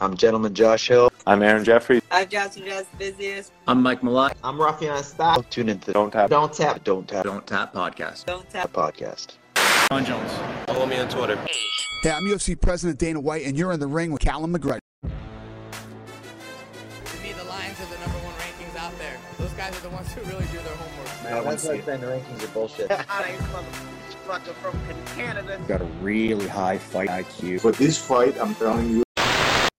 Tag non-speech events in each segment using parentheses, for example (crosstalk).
I'm Gentleman Josh Hill. I'm Aaron Jeffrey. I'm Johnson Jazz Busiest. I'm Mike Malott. I'm Rafian Stop. Tune into Don't Tap. Don't tap. Don't Tap Don't Tap Podcast. Don't tap. podcast. Ron Jones. Follow me on Twitter. Hey, I'm UFC President Dana White, and you're in the ring with Callum McGregor. To me, the Lions are the number one rankings out there. Those guys are the ones who really do their homework. Man, that's like saying the rankings are bullshit. (laughs) Motherfucker from Canada. got a really high fight IQ. For this fight, I'm telling you.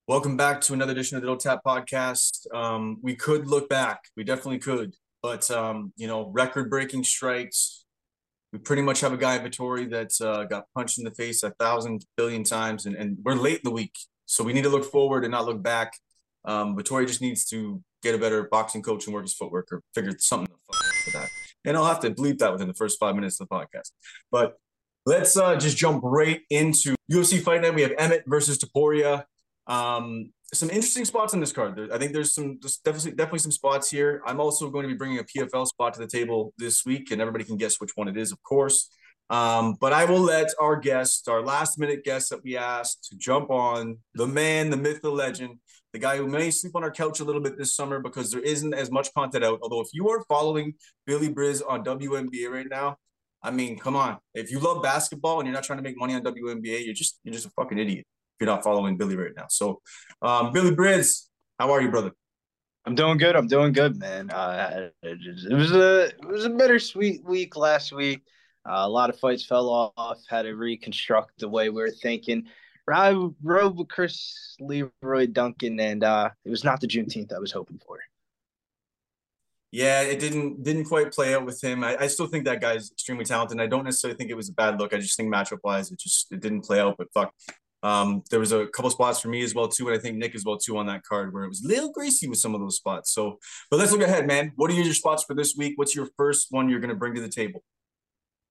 Welcome back to another edition of the Don't Tap Podcast. Um, we could look back. We definitely could. But, um, you know, record breaking strikes. We pretty much have a guy in Vettori that uh, got punched in the face a thousand billion times, and, and we're late in the week. So we need to look forward and not look back. Um, Vettori just needs to get a better boxing coach and work his footwork or figure something for that. And I'll have to bleep that within the first five minutes of the podcast. But let's uh, just jump right into UFC Fight Night. We have Emmett versus Topuria. Um, some interesting spots on this card. There, I think there's some there's definitely definitely some spots here. I'm also going to be bringing a PFL spot to the table this week, and everybody can guess which one it is, of course. Um, but I will let our guest, our last minute guest that we asked to jump on, the man, the myth, the legend, the guy who may sleep on our couch a little bit this summer because there isn't as much content out. Although if you are following Billy Briz on WNBA right now, I mean, come on. If you love basketball and you're not trying to make money on WNBA, you're just you're just a fucking idiot you're not following Billy right now. So, um, Billy Briz, how are you, brother? I'm doing good. I'm doing good, man. Uh, it was a it was a bittersweet week last week. Uh, a lot of fights fell off. Had to reconstruct the way we were thinking. I rode with Chris Leroy Duncan, and uh, it was not the Juneteenth I was hoping for. Yeah, it didn't didn't quite play out with him. I, I still think that guy's extremely talented. I don't necessarily think it was a bad look. I just think matchup wise, it just it didn't play out. But fuck, um, there was a couple spots for me as well too, and I think Nick as well too on that card where it was a little greasy with some of those spots. So, but let's look ahead, man. What are your spots for this week? What's your first one you're going to bring to the table?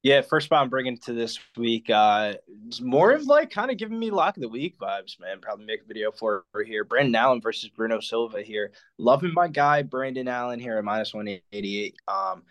Yeah, first spot I'm bringing to this week. Uh, it's more of like kind of giving me lock of the week vibes, man. Probably make a video for her here. Brendan Allen versus Bruno Silva here. Loving my guy Brendan Allen here at minus one eighty eight. Um,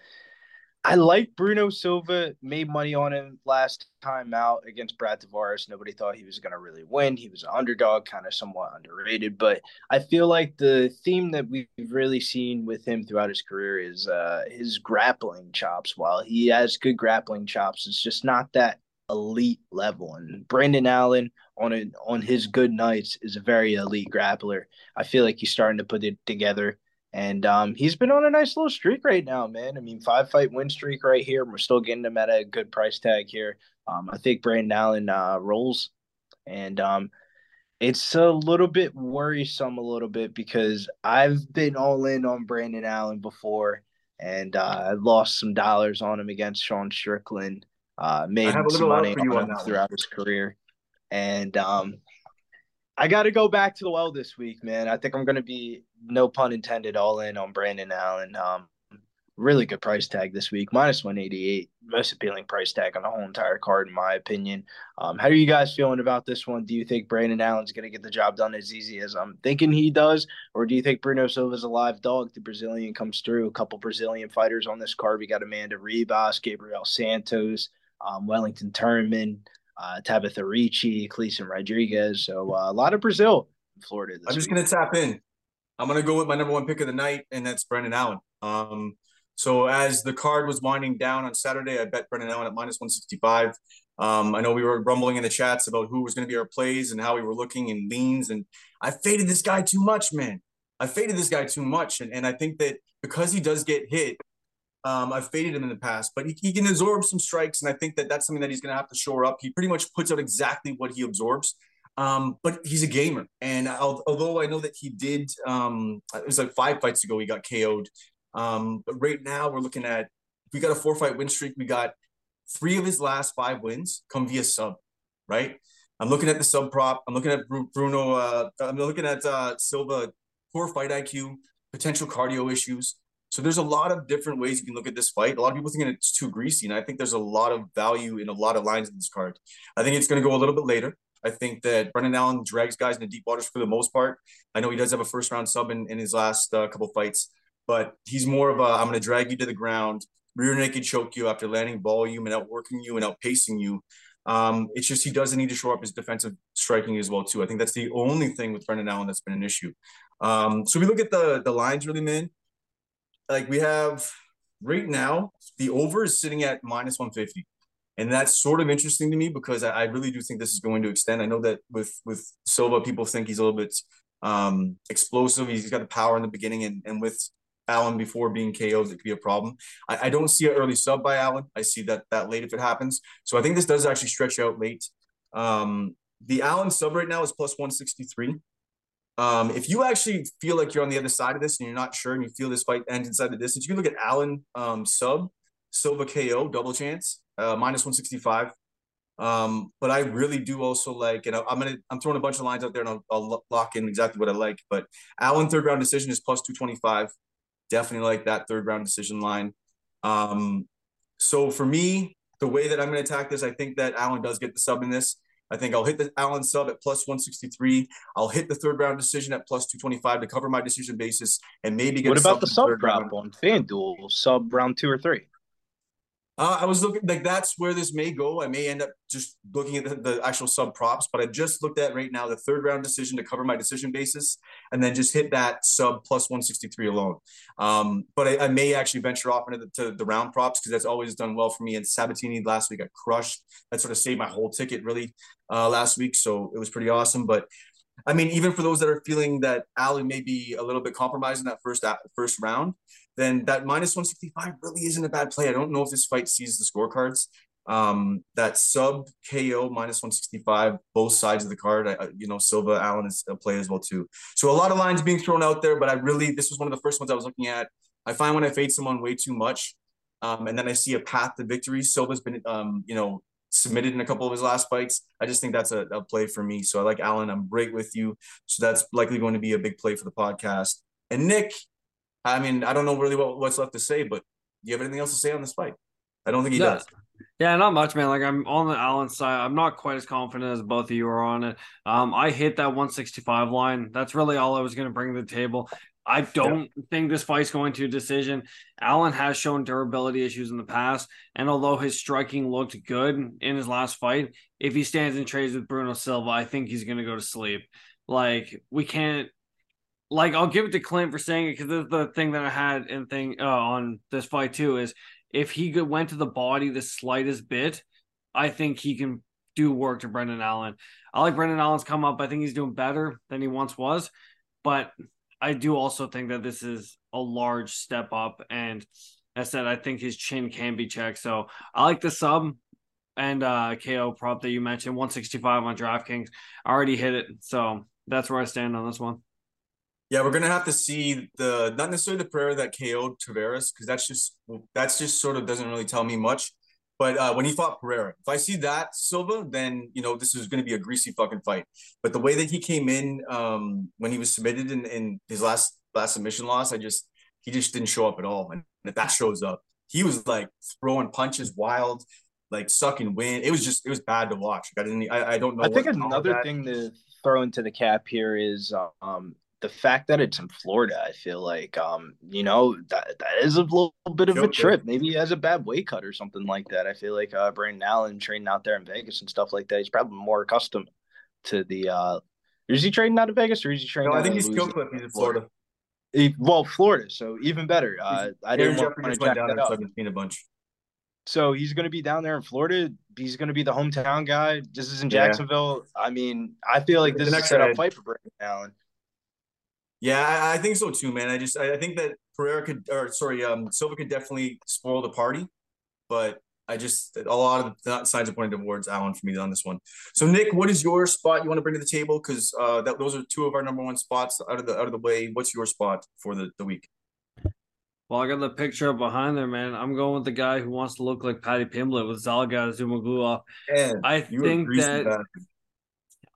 I like Bruno Silva. Made money on him last time out against Brad Tavares. Nobody thought he was going to really win. He was an underdog, kind of somewhat underrated. But I feel like the theme that we've really seen with him throughout his career is uh, his grappling chops. While he has good grappling chops, it's just not that elite level. And Brendan Allen on a, on his good nights is a very elite grappler. I feel like he's starting to put it together. And um, he's been on a nice little streak right now, man. I mean, five fight win streak right here. We're still getting him at a good price tag here. Um, I think Brendan Allen uh, rolls, and um, it's a little bit worrisome, a little bit because I've been all in on Brendan Allen before, and uh, I lost some dollars on him against Sean Strickland. Uh, made some money on him throughout his career, and um, I got to go back to the well this week, man. I think I'm going to be, no pun intended, all in on Brendan Allen. Um, really good price tag this week, minus 188, most appealing price tag on the whole entire card, in my opinion. Um, how are you guys feeling about this one? Do you think Brendan Allen's going to get the job done as easy as I'm thinking he does, or do you think Bruno Silva's a live dog? The Brazilian comes through. A couple Brazilian fighters on this card. We got Amanda Ribas, Gabriel Santos, um, Wellington Turman uh, Tabitha Ricci, Cleason Rodriguez. So uh, a lot of Brazil in Florida. I'm just going to tap in. I'm going to go with my number one pick of the night, and that's Brendan Allen. Um, so as the card was winding down on Saturday, I bet Brendan Allen at minus 165. Um, I know we were rumbling in the chats about who was going to be our plays and how we were looking in leans, and I faded this guy too much, man. I faded this guy too much, and, and I think that because he does get hit, um, I've faded him in the past, but he, he, can absorb some strikes, and I think that that's something that he's going to have to shore up. He pretty much puts out exactly what he absorbs, um, but he's a gamer. And I'll, although I know that he did, um, it was like five fights ago he got KO'd. Um, but right now we're looking at we got a four fight win streak. We got three of his last five wins come via sub, right? I'm looking at the sub prop. I'm looking at Bruno. Uh, I'm looking at uh, Silva, poor fight IQ, potential cardio issues. So there's a lot of different ways you can look at this fight. A lot of people think it's too greasy, and I think there's a lot of value in a lot of lines in this card. I think it's going to go a little bit later. I think that Brendan Allen drags guys into deep waters for the most part. I know he does have a first round sub in, in his last uh, couple fights, but he's more of a I'm going to drag you to the ground, rear naked choke you after landing volume and outworking you and outpacing you. Um, it's just he doesn't need to show up his defensive striking as well too. I think that's the only thing with Brendan Allen that's been an issue. Um, so we look at the the lines really, man. Like we have right now, the over is sitting at minus one fifty, and that's sort of interesting to me because I, I, really do think this is going to extend. I know that with with Silva, people think he's a little bit um, explosive. He's got the power in the beginning, and and with Allen before being KO'd, it could be a problem. I, I don't see an early sub by Allen. I see that that late if it happens. So I think this does actually stretch out late. Um, the Allen sub right now is plus 163. Um, if you actually feel like you're on the other side of this and you're not sure and you feel this fight ends inside the distance, you can look at Allen um, sub, Silva KO, double chance, uh, minus 165. Um, but I really do also like, and I'm gonna I'm throwing a bunch of lines out there and I'll, I'll lock in exactly what I like. But Allen third round decision is plus 225 definitely like that third round decision line. Um, so for me, the way that I'm to attack this, I think that Allen does get the sub in this. I think I'll hit the Allen sub at plus 163. I'll hit the third round decision at plus 225 to cover my decision basis and maybe get What about the sub prop on FanDuel? Sub round two or three? Uh, I was looking like that's where this may go. I may end up just looking at the, the, actual sub props, but I just looked at right now the third round decision to cover my decision basis, and then just hit that sub plus one sixty three alone. Um, but I, I, may actually venture off into the, the round props because that's always done well for me. And Sabatini last week got crushed. That sort of saved my whole ticket really uh, last week, so it was pretty awesome. But I mean, even for those that are feeling that Ali may be a little bit compromised in that first first round, then that minus 165 really isn't a bad play. I don't know if this fight sees the scorecards. Um, that sub KO minus 165, both sides of the card. I, you know, Silva Allen is a play as well too. So a lot of lines being thrown out there, but I really this was one of the first ones I was looking at. I find when I fade someone way too much, um, and then I see a path to victory. Silva's been, um, you know, submitted in a couple of his last fights. I just think that's a, a play for me. So I like Allen. I'm great with you. So that's likely going to be a big play for the podcast. And Nick, I mean, I don't know really what, what's left to say, but do you have anything else to say on this fight? I don't think he yeah. does. Yeah, not much, man. Like I'm on the Allen side. I'm not quite as confident as both of you are on it. Um, I hit that 165 line. That's really all I was going to bring to the table. I don't yeah. think this fight's going to a decision. Allen has shown durability issues in the past, and although his striking looked good in his last fight, if he stands and trades with Bruno Silva, I think he's going to go to sleep. Like we can't like I'll give it to Clint for saying it because the thing that I had and thing uh, on this fight too is if he could, went to the body the slightest bit, I think he can do work to Brendan Allen. I like Brendan Allen's come up. I think he's doing better than he once was, but I do also think that this is a large step up. And I said, I think his chin can be checked. So I like the sub and uh, KO prop that you mentioned, 165 on DraftKings. I already hit it. So that's where I stand on this one. Yeah, we're gonna have to see the not necessarily the prayer that KO'd Tavares because that's just that's just sort of doesn't really tell me much. But uh, when he fought Pereira, if I see that Silva, then you know this is going to be a greasy fucking fight. But the way that he came in um, when he was submitted in, in his last last submission loss, I just he just didn't show up at all. And if that shows up, he was like throwing punches wild, like sucking wind. It was just it was bad to watch. I didn't. I, I don't know. I think another thing to throw into the cap here is um, the fact that it's in Florida, I feel like, um, you know, that that is a little bit of a trip. Maybe he has a bad weight cut or something like that. I feel like uh, Brendan Allen training out there in Vegas and stuff like that. He's probably more accustomed to the. uh Is he training out of Vegas or is he training? No, I think he's kill clip. He's in Florida. He, well, Florida, so even better. Uh, I didn't want to jack down that up. so a bunch. So he's going to be down there in Florida. He's going to be the hometown guy. This is in Jacksonville. Yeah. I mean, I feel like this is a set up fight for Brendan Allen. Yeah, I, I, think so too, man. I just I think that Pereira could or sorry, um Silva could definitely spoil the party, but I just a lot of the signs are pointing towards Allen for me on this one. So Nick, what is your spot you want to bring to the table? Because uh that those are two of our number one spots out of the out of the way. What's your spot for the, the week? Well, I got the picture up behind there, man. I'm going with the guy who wants to look like Paddy Pimblett with Zhalga Zhumagulov. I think that bastard.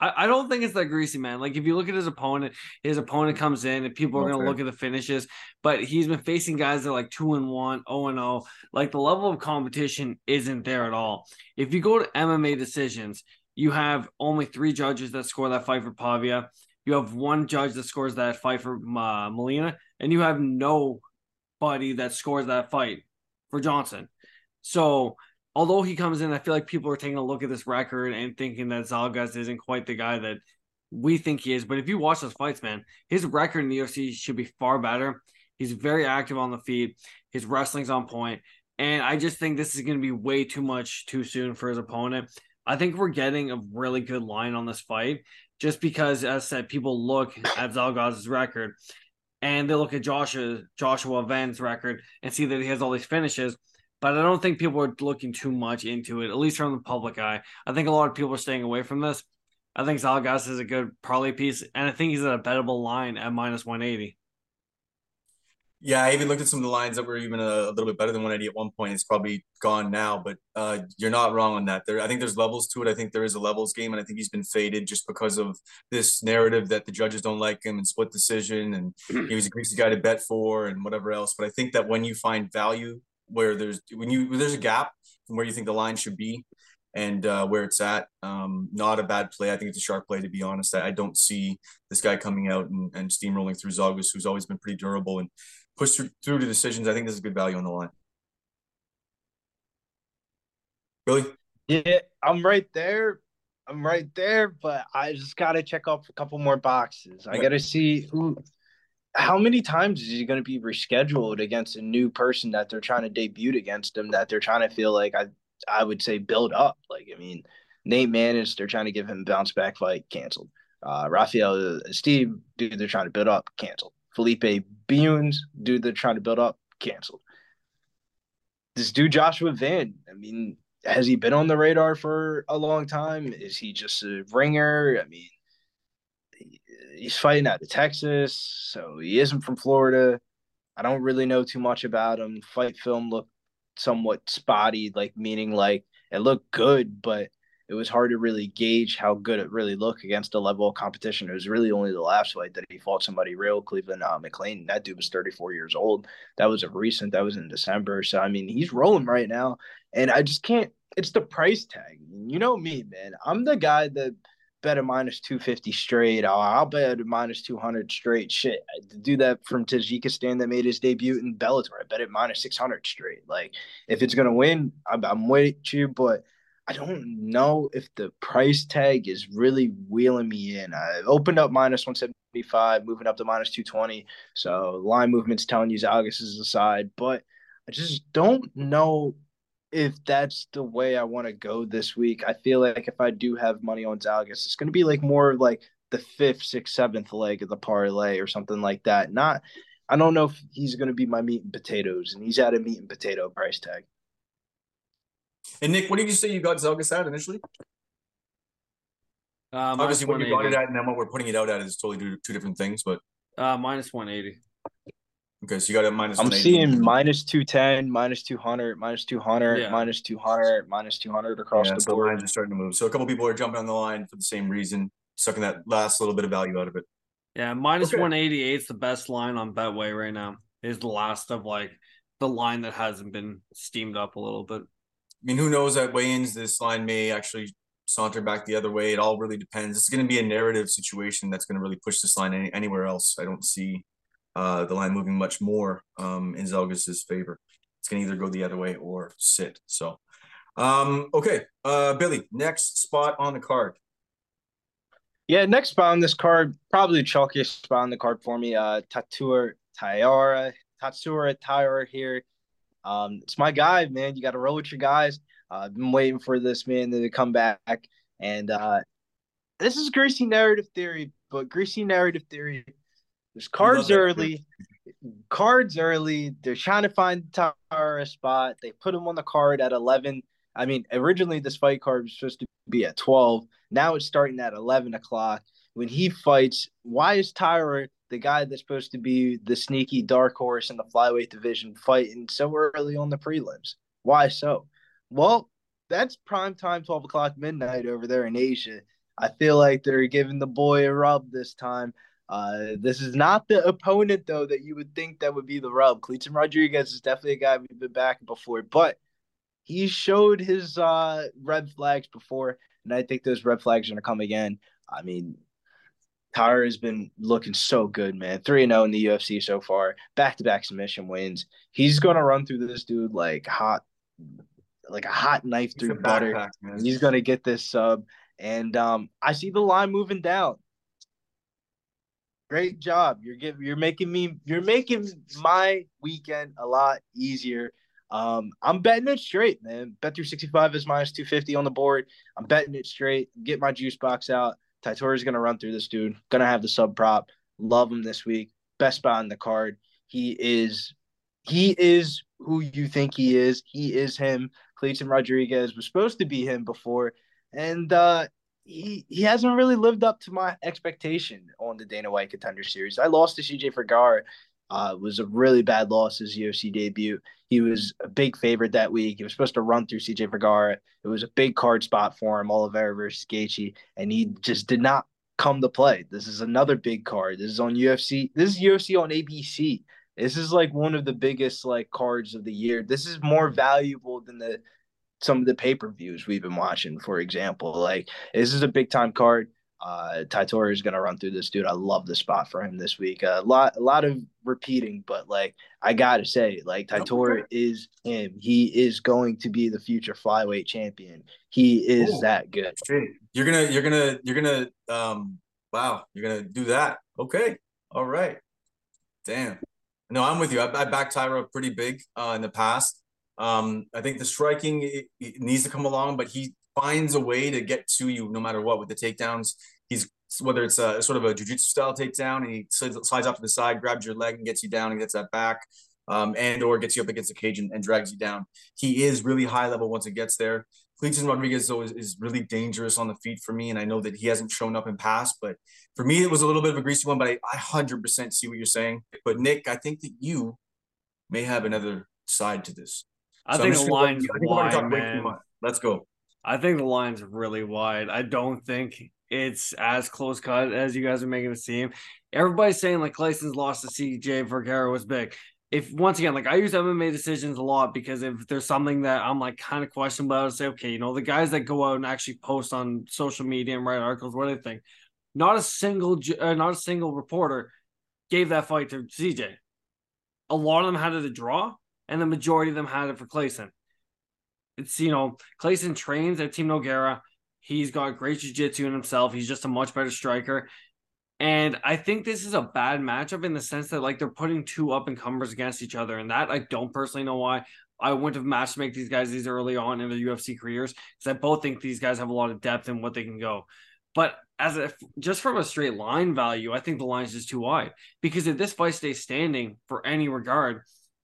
I, I don't think it's that greasy, man. Like if you look at his opponent, his opponent comes in and people are okay. gonna look at the finishes, but he's been facing guys that are like two and one, oh and oh. Like the level of competition isn't there at all. If you go to MMA decisions, you have only three judges that score that fight for Paiva. You have one judge that scores that fight for uh, Molina, and you have nobody that scores that fight for Johnson. So although he comes in, I feel like people are taking a look at this record and thinking that Zhalgas isn't quite the guy that we think he is. But if you watch those fights, man, his record in the UFC should be far better. He's very active on the feet. His wrestling's on point. And I just think this is going to be way too much too soon for his opponent. I think we're getting a really good line on this fight just because, as I said, people look at Zhalgas' record and they look at Joshua Joshua Van's record and see that he has all these finishes. But I don't think people are looking too much into it, at least from the public eye. I think a lot of people are staying away from this. I think Zhalgas is a good parlay piece, and I think he's at a bettable line at minus 180. Yeah, I even looked at some of the lines that were even a, a, little bit better than 180 at one point. It's probably gone now, but uh, you're not wrong on that. There, I think there's levels to it. I think there is a levels game, and I think he's been faded just because of this narrative that the judges don't like him and split decision, and (clears throat) he was a greasy guy to bet for, and whatever else. But I think that when you find value where there's when you there's a gap from where you think the line should be and uh, where it's at. Um, not a bad play. I think it's a sharp play, to be honest. I, I don't see this guy coming out and, and steamrolling through Zhalgas, who's always been pretty durable and push through, through to decisions. I think this is good value on the line. Billy? Yeah, I'm right there. I'm right there, but I just got to check off a couple more boxes. I got to see who, how many times is he going to be rescheduled against a new person that they're trying to debut against him that they're trying to feel like I I would say build up. Like I mean, Nate Maness, they're trying to give him bounce back fight, canceled. Uh, Rafael Steve, dude, they're trying to build up, canceled. Felipe Bunes, dude, they're trying to build up, canceled. This dude Joshua Van, I mean, has he been on the radar for a long time? Is he just a ringer? I mean, he's fighting out of Texas, so he isn't from Florida. I don't really know too much about him. Fight film looked somewhat spotty, like meaning like it looked good, but it was hard to really gauge how good it really looked against a level of competition. It was really only the last fight that he fought somebody real, Cleveland uh, McLean. That dude was 34 years old. That was a recent. That was in December. So I mean, he's rolling right now, and I just can't. It's the price tag. You know me, man. I'm the guy that bet a minus 250 straight. I'll, I'll bet a minus 200 straight. Shit, do that from Tajikistan that made his debut in Bellator. I bet it minus 600 straight. Like, if it's going to win, I'm, I'm with you, but I don't know if the price tag is really wheeling me in. I opened up minus 175, moving up to minus 220. So line movement's telling you Zhalgas is the side, but I just don't know if that's the way I want to go this week. I feel like if I do have money on Zhalgas, it's going to be like more like the fifth, sixth, seventh leg of the parlay or something like that. Not, I don't know if he's going to be my meat and potatoes, and he's at a meat and potato price tag. And Nick, what did you say you got Zhalgas at initially? Uh, Obviously, what you got it at and then what we're putting it out at is totally two, two different things, but uh, minus 180. Okay, so you got a minus. I'm seeing minus two ten, minus two hundred, minus two hundred, yeah. minus two hundred, minus two hundred across yeah, the so board. lines are starting to move. So a couple people are jumping on the line for the same reason, sucking that last little bit of value out of it. Yeah, minus okay. one eighty eight is the best line on Betway right now. Is the last of like the line that hasn't been steamed up a little bit. I mean, who knows at weigh-ins this line may actually saunter back the other way. It all really depends. It's going to be a narrative situation that's going to really push this line any, anywhere else. I don't see uh, the line moving much more um, in Zhalgas's favor. It's going to either go the other way or sit. So, um, okay, uh, Billy, next spot on the card. Yeah, next spot on this card, probably chalkiest spot on the card for me. Uh, Tatua Taira, Tatsuro Taira here. Um, it's my guy, man. You got to roll with your guys. Uh, I've been waiting for this man to come back, and uh, this is greasy narrative theory. But greasy narrative theory there's cards early. Cards early. They're trying to find Taira a spot. They put him on the card at 11. I mean, originally this fight card was supposed to be at 12. Now it's starting at 11 o'clock. When he fights, why is Taira, the guy that's supposed to be the sneaky dark horse in the flyweight division, fighting so early on the prelims? Why so? Well, that's prime time, 12 o'clock midnight over there in Asia. I feel like they're giving the boy a rub this time. Uh, this is not the opponent though that you would think that would be the rub. Kleydson Rodriguez is definitely a guy we've been back before, but he showed his uh, red flags before, and I think those red flags are gonna come again. I mean, Taira has been looking so good, man. 3 0 in the UFC so far, back to back submission wins. He's going to run through this dude like hot like a hot knife He's through butter. backpack. He's gonna get this sub, and um, I see the line moving down. Great job. You're giving. You're making me. You're making my weekend a lot easier. Um, I'm betting it straight, man. Bet through 65 is minus 250 on the board. I'm betting it straight. Get my juice box out. Taitori's gonna run through this dude. Gonna have the sub prop. Love him this week. Best spot in the card. He is. He is who you think he is. He is him. Kleydson Rodriguez was supposed to be him before, and uh, he he hasn't really lived up to my expectation on the Dana White Contender Series. I lost to CJ Vergara. Uh, was a really bad loss his UFC debut. He was a big favorite that week. He was supposed to run through CJ Vergara. It was a big card spot for him, Oliveira versus Gaethje, and he just did not come to play. This is another big card. This is on UFC. This is UFC on ABC. This is like one of the biggest like cards of the year. This is more valuable than the some of the pay-per-views we've been watching, for example. Like this is a big time card. Uh Taitori is gonna run through this dude. I love the spot for him this week. A lot a lot of repeating, but like I gotta say, like Taitori is him. He is going to be the future flyweight champion. He is Ooh. that good. You're gonna, you're gonna, you're gonna, um, wow, you're gonna do that. Okay. All right. Damn. No, I'm with you. I, I backed Taira pretty big uh, in the past. Um, I think the striking it, it needs to come along, but he finds a way to get to you no matter what with the takedowns. He's whether it's a sort of a jujitsu style takedown and he slides, slides off to the side, grabs your leg and gets you down and gets that back, um, and or gets you up against the cage and, and drags you down. He is really high level once it gets there. Kleydson Rodriguez though is, is really dangerous on the feet for me, and I know that he hasn't shown up in past, but for me it was a little bit of a greasy one. But I, I 100% see what you're saying. But Nick, I think that you may have another side to this. I So think the line's I think wide, man. much. Let's go. I think the line's really wide. I don't think it's as close cut as you guys are making it seem. Everybody's saying like Kleydson's loss to CJ Vergara was big. If once again, like I use MMA decisions a lot because if there's something that I'm like kind of questionable about, I say, okay, you know, the guys that go out and actually post on social media and write articles, what do they think? Not a single, uh, not a single reporter gave that fight to CJ. A lot of them had it a draw, and the majority of them had it for Kleydson. it's you know Kleydson trains at Team Noguera. He's got great jiu-jitsu in himself. He's just a much better striker. And I think this is a bad matchup in the sense that like they're putting two up and comers against each other. And that I don't personally know why. I wouldn't have matched make these guys these early on in their UFC careers because I both think these guys have a lot of depth in what they can go. But as if just from a straight line value, I think the line's just too wide. Because if this fight stays standing for any regard,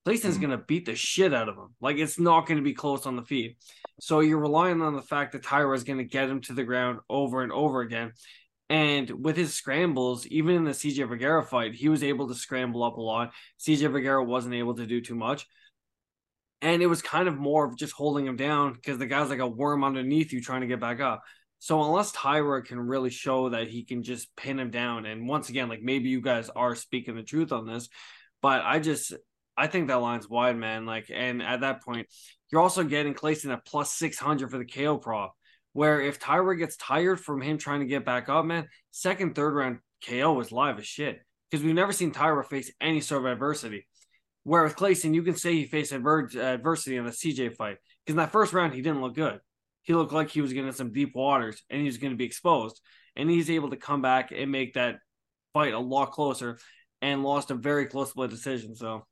Kleydson's Mhm. going to beat the shit out of him. Like it's not going to be close on the feet. So you're relying on the fact that Taira is going to get him to the ground over and over again. And with his scrambles, even in the CJ Vergara fight, he was able to scramble up a lot. CJ Vergara wasn't able to do too much. And it was kind of more of just holding him down because the guy's like a worm underneath you trying to get back up. So unless Taira can really show that he can just pin him down, and once again, like maybe you guys are speaking the truth on this, but I just I think that line's wide, man. Like, and at that point, you're also getting Kleydson at plus six hundred for the KO prop. Where if Taira gets tired from him trying to get back up, man, second, third round KO is live as shit because we've never seen Taira face any sort of adversity. Where with Kleydson, you can say he faced adver- adversity in the CJ fight because in that first round he didn't look good. He looked like he was getting some deep waters and he was going to be exposed. And he's able to come back and make that fight a lot closer and lost a very close split decision. So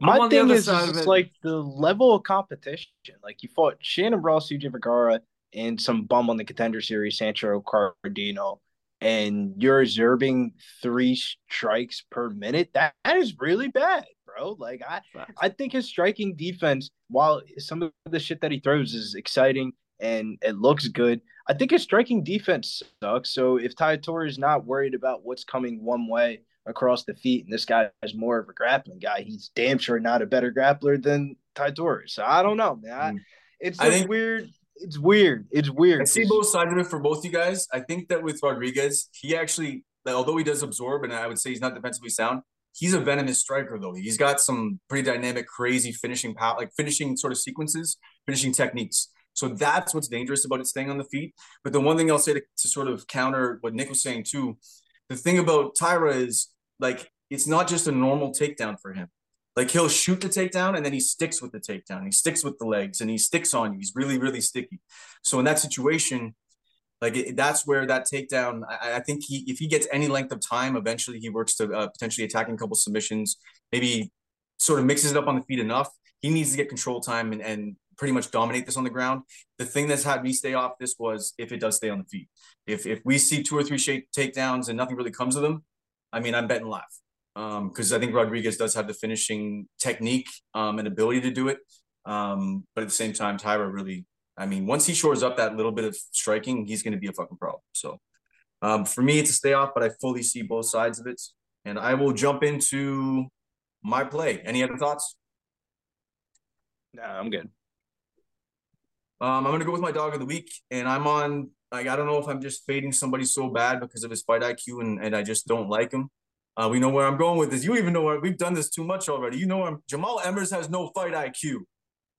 My thing is, is it's like the level of competition. Like you fought Shannon Ross, CJ Vergara, and some bum on the contender series, Sancho Cardino, and you're observing three strikes per minute. That, that is really bad, bro. Like I, I think his striking defense, while some of the shit that he throws is exciting and it looks good, I think his striking defense sucks. So if Ty Torre is not worried about what's coming one way across the feet, and this guy is more of a grappling guy, he's damn sure not a better grappler than Ty. So I don't know, man. I, mm. it's I think- weird. It's weird. It's weird. I see both sides of it for both you guys. I think that with Rodriguez, he actually, like, although he does absorb, and I would say he's not defensively sound, he's a venomous striker though. He's got some pretty dynamic, crazy finishing power, like finishing sort of sequences, finishing techniques. So that's what's dangerous about it staying on the feet. But the one thing I'll say to, to sort of counter what Nick was saying too, the thing about Taira is like it's not just a normal takedown for him. Like he'll shoot the takedown and then he sticks with the takedown. He sticks with the legs and he sticks on you. He's really, really sticky. So in that situation, like it, that's where that takedown. I, I, think he, if he gets any length of time, eventually he works to uh, potentially attacking a couple submissions. Maybe sort of mixes it up on the feet enough. He needs to get control time and, and pretty much dominate this on the ground. The thing that's had me stay off this was if it does stay on the feet. If if we see two or three shake takedowns and nothing really comes of them, I mean, I'm betting live because um, I think Rodriguez does have the finishing technique um, and ability to do it. Um, but at the same time, Taira really, I mean, once he shores up that little bit of striking, he's going to be a fucking problem. So um, for me, it's a stay off, but I fully see both sides of it. And I will jump into my play. Any other thoughts? No, I'm good. Um, I'm gonna go with my dog of the week, and I'm on. Like, I don't know if I'm just fading somebody so bad because of his fight IQ, and, and I just don't like him. Uh, we know where I'm going with this. You even know where we've done this too much already. You know, I'm, Jamal Emmers has no fight IQ,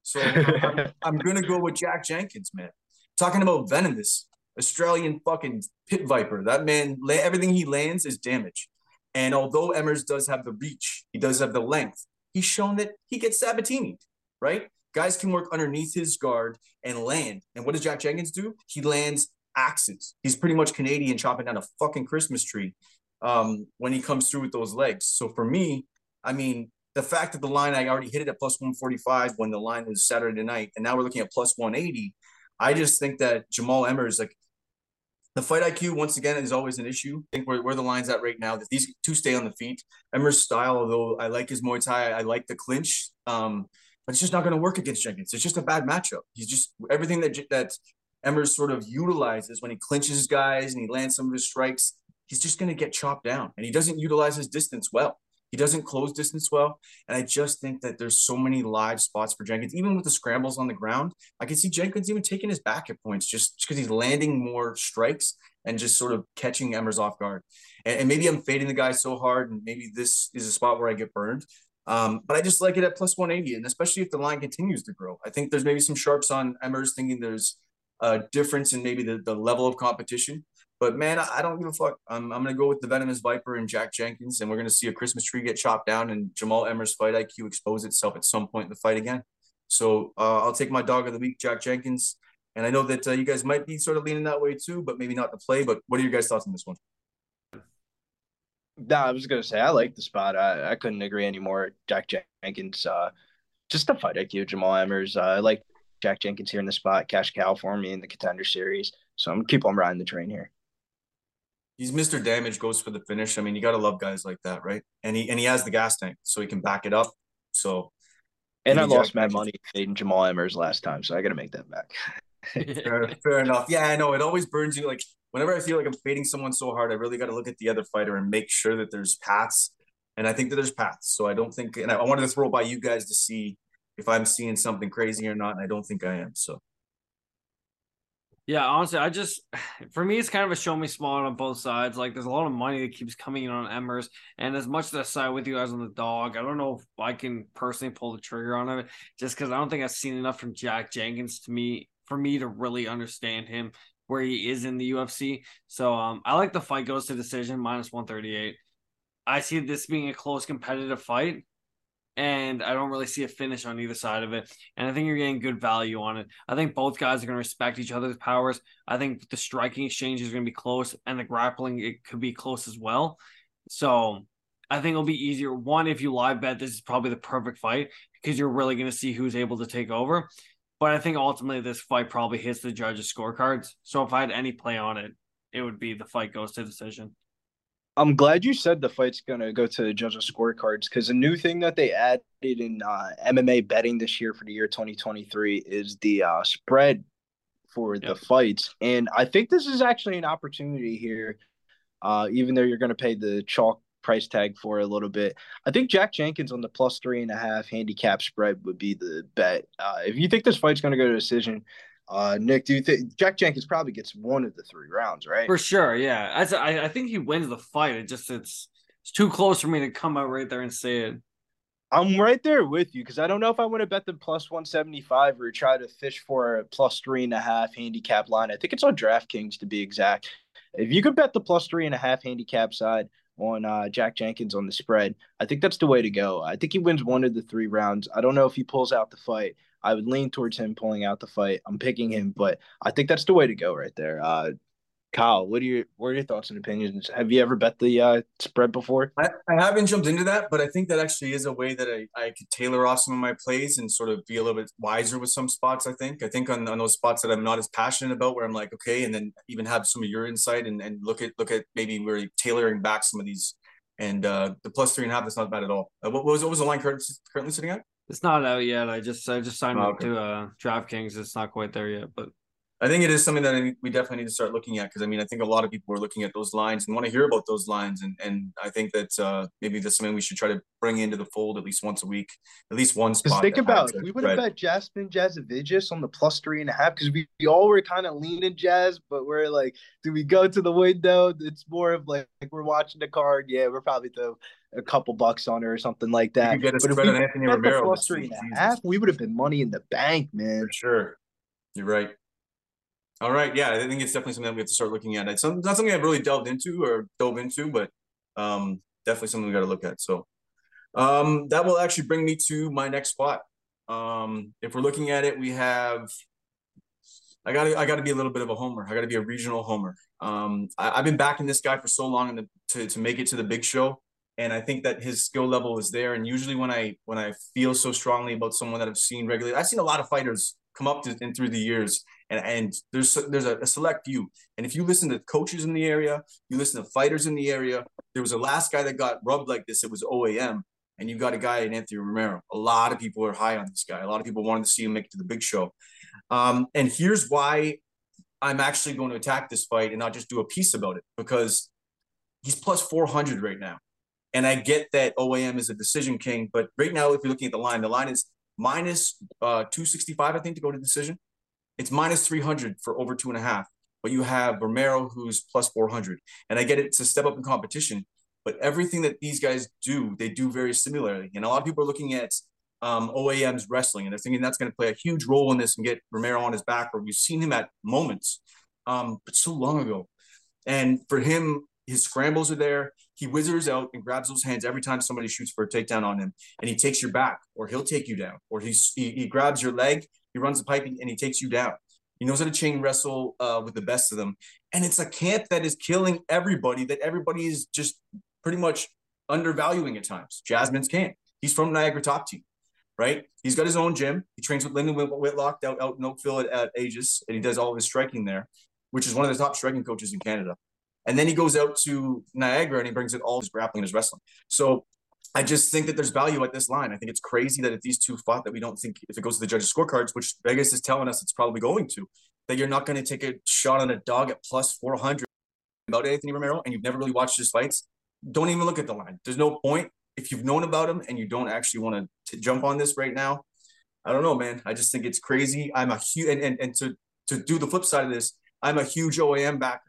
so I'm, (laughs) I'm gonna go with Jack Jenkins, man. Talking about venomous Australian fucking pit viper. That man, everything he lands is damage. And although Emmers does have the reach, he does have the length. He's shown that he gets Sabatini, right? Guys can work underneath his guard and land. And what does Jack Jenkins do? He lands axes. He's pretty much Canadian chopping down a fucking Christmas tree um, when he comes through with those legs. So for me, I mean, the fact that the line I already hit it at plus 145 when the line was Saturday night, and now we're looking at plus 180. I just think that Jamal Emmers, like the fight IQ, once again, is always an issue. I think where, where the line's at right now, that these two stay on the feet. Emmers' style, although I like his Muay Thai, I like the clinch. Um, but it's just not going to work against Jenkins. It's just a bad matchup. He's just everything that that Emmers sort of utilizes when he clinches his guys and he lands some of his strikes. He's just going to get chopped down, and he doesn't utilize his distance well. He doesn't close distance well, and I just think that there's so many live spots for Jenkins. Even with the scrambles on the ground, I can see Jenkins even taking his back at points just because he's landing more strikes and just sort of catching Emmers off guard. And, and maybe I'm fading the guy so hard, and maybe this is a spot where I get burned. Um, but I just like it at plus 180, and especially if the line continues to grow. I think there's maybe some sharps on Emmers thinking there's a difference in maybe the, the level of competition. But man, I, I don't give a fuck. I'm, I'm going to go with the Venomous Viper and Jack Jenkins, and we're going to see a Christmas tree get chopped down and Jamal Emmers' fight IQ expose itself at some point in the fight again. So uh, I'll take my dog of the week, Jack Jenkins. And I know that uh, you guys might be sort of leaning that way too, but maybe not the play. But what are your guys' thoughts on this one? No, I was gonna say I like the spot. I, I couldn't agree anymore. Jack Jenkins, uh, just the fight IQ, Jamal Emmers. Uh, I like Jack Jenkins here in the spot, cash cow for me in the contender series. So I'm gonna keep on riding the train here. He's Mr. Damage, goes for the finish. I mean, you gotta love guys like that, right? And he and he has the gas tank, so he can back it up. So and I lost my money fading Jamal Emmers last time, so I gotta make that back. (laughs) (laughs) fair, fair enough. Yeah, I know. It always burns you like whenever I feel like I'm fading someone so hard, I really got to look at the other fighter and make sure that there's paths. And I think that there's paths. So I don't think, and I, I wanted to throw by you guys to see if I'm seeing something crazy or not. And I don't think I am. So. Yeah, honestly, I just (sighs) for me it's kind of a show me small on both sides. Like there's a lot of money that keeps coming in on Emmers, and as much as I side with you guys on the dog, I don't know if I can personally pull the trigger on it just because I don't think I've seen enough from Jack Jenkins to me for me to really understand him where he is in the UFC. So um, I like the fight goes to decision minus 138. I see this being a close competitive fight, and I don't really see a finish on either side of it. And I think you're getting good value on it. I think both guys are going to respect each other's powers. I think the striking exchange is going to be close, and the grappling it could be close as well. So I think it'll be easier. One, if you live bet, this is probably the perfect fight because you're really going to see who's able to take over. But I think ultimately this fight probably hits the judges' scorecards. So if I had any play on it, it would be the fight goes to decision. I'm glad you said the fight's gonna go to the judges' scorecards because a new thing that they added in uh, MMA betting this year for the year 2023 is the uh, spread for yep. the fights, and I think this is actually an opportunity here. Uh, even though you're going to pay the chalk price tag for a little bit. I think Jack Jenkins on the plus three and a half handicap spread would be the bet. Uh, if you think this fight's going to go to decision, uh, Nick, do you think Jack Jenkins probably gets one of the three rounds, right? For sure, yeah. I, I think he wins the fight. It just it's it's too close for me to come out right there and say it. I'm right there with you because I don't know if I want to bet the plus 175 or try to fish for a plus three and a half handicap line. I think it's on DraftKings to be exact. If you could bet the plus three and a half handicap side, on uh, Jack Jenkins on the spread. I think that's the way to go. I think he wins one of the three rounds. I don't know if he pulls out the fight. I would lean towards him pulling out the fight. I'm picking him, but I think that's the way to go right there. Uh, Kyle, what are your what are your thoughts and opinions? Have you ever bet the uh, spread before? I, I haven't jumped into that, but I think that actually is a way that I, I could tailor off some of my plays and sort of be a little bit wiser with some spots. I think I think on, on those spots that I'm not as passionate about, where I'm like, okay, and then even have some of your insight and, and look at look at maybe we're tailoring back some of these. And uh, the plus three and a half, that's not bad at all. Uh, what, was what was the line currently, currently sitting at? It's not out yet. I just I just signed Oh, up okay. to uh DraftKings. It's not quite there yet, but I think it is something that we definitely need to start looking at because I mean I think a lot of people are looking at those lines and want to hear about those lines and and I think that uh, maybe that's something we should try to bring into the fold at least once a week, at least one spot. think about it. we would have bet Jasmine Jasudavicius on the plus three and a half because we, we all were kind of leaning Jazz, but we're like, do we go to the window? It's more of like, like we're watching the card. Yeah, we're probably throw a couple bucks on her or something like that. You get a but if we on Anthony the Romero plus three and a half, we would have been money in the bank, man. For sure. You're right. All right. Yeah, I think it's definitely something we have to start looking at. It's not something I've really delved into or dove into, but um, definitely something we got to look at. So um, that will actually bring me to my next spot. Um, if we're looking at it, we have. I got to I got to be a little bit of a homer. I got to be a regional homer. Um, I, I've been backing this guy for so long the, to to make it to the big show, and I think that his skill level is there. And usually when I when I feel so strongly about someone that I've seen regularly, I've seen a lot of fighters come up to and through the years, and and there's there's a, a select few. And if you listen to coaches in the area, you listen to fighters in the area. There was a last guy that got rubbed like this. It was OAM, and you got a guy in Anthony Romero. A lot of people are high on this guy. A lot of people wanted to see him make it to the big show. Um, and here's why I'm actually going to attack this fight and not just do a piece about it because he's plus 400 right now. And I get that OAM is a decision king, but right now, if you're looking at the line, the line is minus uh, 265, I think, to go to decision. It's minus 300 for over two and a half. But you have Romero, who's plus 400. And I get it to step up in competition, but everything that these guys do, they do very similarly. And a lot of people are looking at um, OAM's wrestling, and they're thinking that's going to play a huge role in this and get Romero on his back, where we've seen him at moments, um, but so long ago. And for him, his scrambles are there. He whizzers out and grabs those hands every time somebody shoots for a takedown on him, and he takes your back, or he'll take you down, or he's, he he grabs your leg, he runs the pipe, and he takes you down. He knows how to chain wrestle uh, with the best of them, and it's a camp that is killing everybody. That everybody is just pretty much undervaluing at times. Jasmine's camp. He's from Niagara Top Team right? He's got his own gym. He trains with Lyndon Whit- Whitlock out, out in Oakville at, at Aegis, and he does all of his striking there, which is one of the top striking coaches in Canada. And then he goes out to Niagara and he brings it all his grappling and his wrestling. So I just think that there's value at this line. I think it's crazy that if these two fought, that we don't think if it goes to the judges' scorecards, which Vegas is telling us it's probably going to, that you're not going to take a shot on a dog at plus 400 about Anthony Romero and you've never really watched his fights. Don't even look at the line. There's no point if you've known about him and you don't actually want to jump on this right now, I don't know, man. I just think it's crazy. I'm a huge and, and and to to do the flip side of this, I'm a huge OAM backer.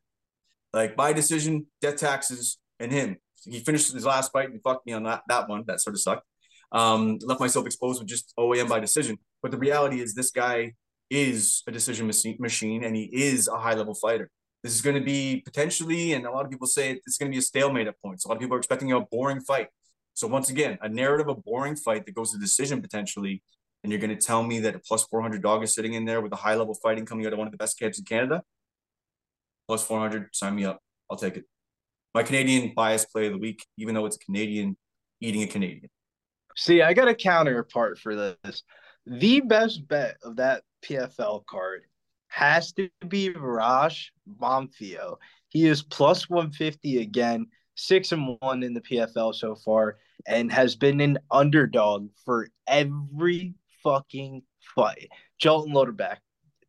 Like my decision, death taxes, and him. He finished his last fight and fucked me on that that one. That sort of sucked. Um, left myself exposed with just OAM by decision. But the reality is, this guy is a decision machine, and he is a high level fighter. This is going to be potentially, and a lot of people say it's going to be a stalemate at points. A lot of people are expecting a boring fight. So once again, a narrative, a boring fight that goes to decision potentially, and you're going to tell me that a plus 400 dog is sitting in there with a high level fighting coming out of one of the best camps in Canada? Plus 400, sign me up. I'll take it. My Canadian bias play of the week, even though it's Canadian eating a Canadian. See, I got a counterpart for this. The best bet of that PFL card has to be Raush Manfio. He is plus 150 again, six and one in the PFL so far, and has been an underdog for every fucking fight. Jolton Loderback,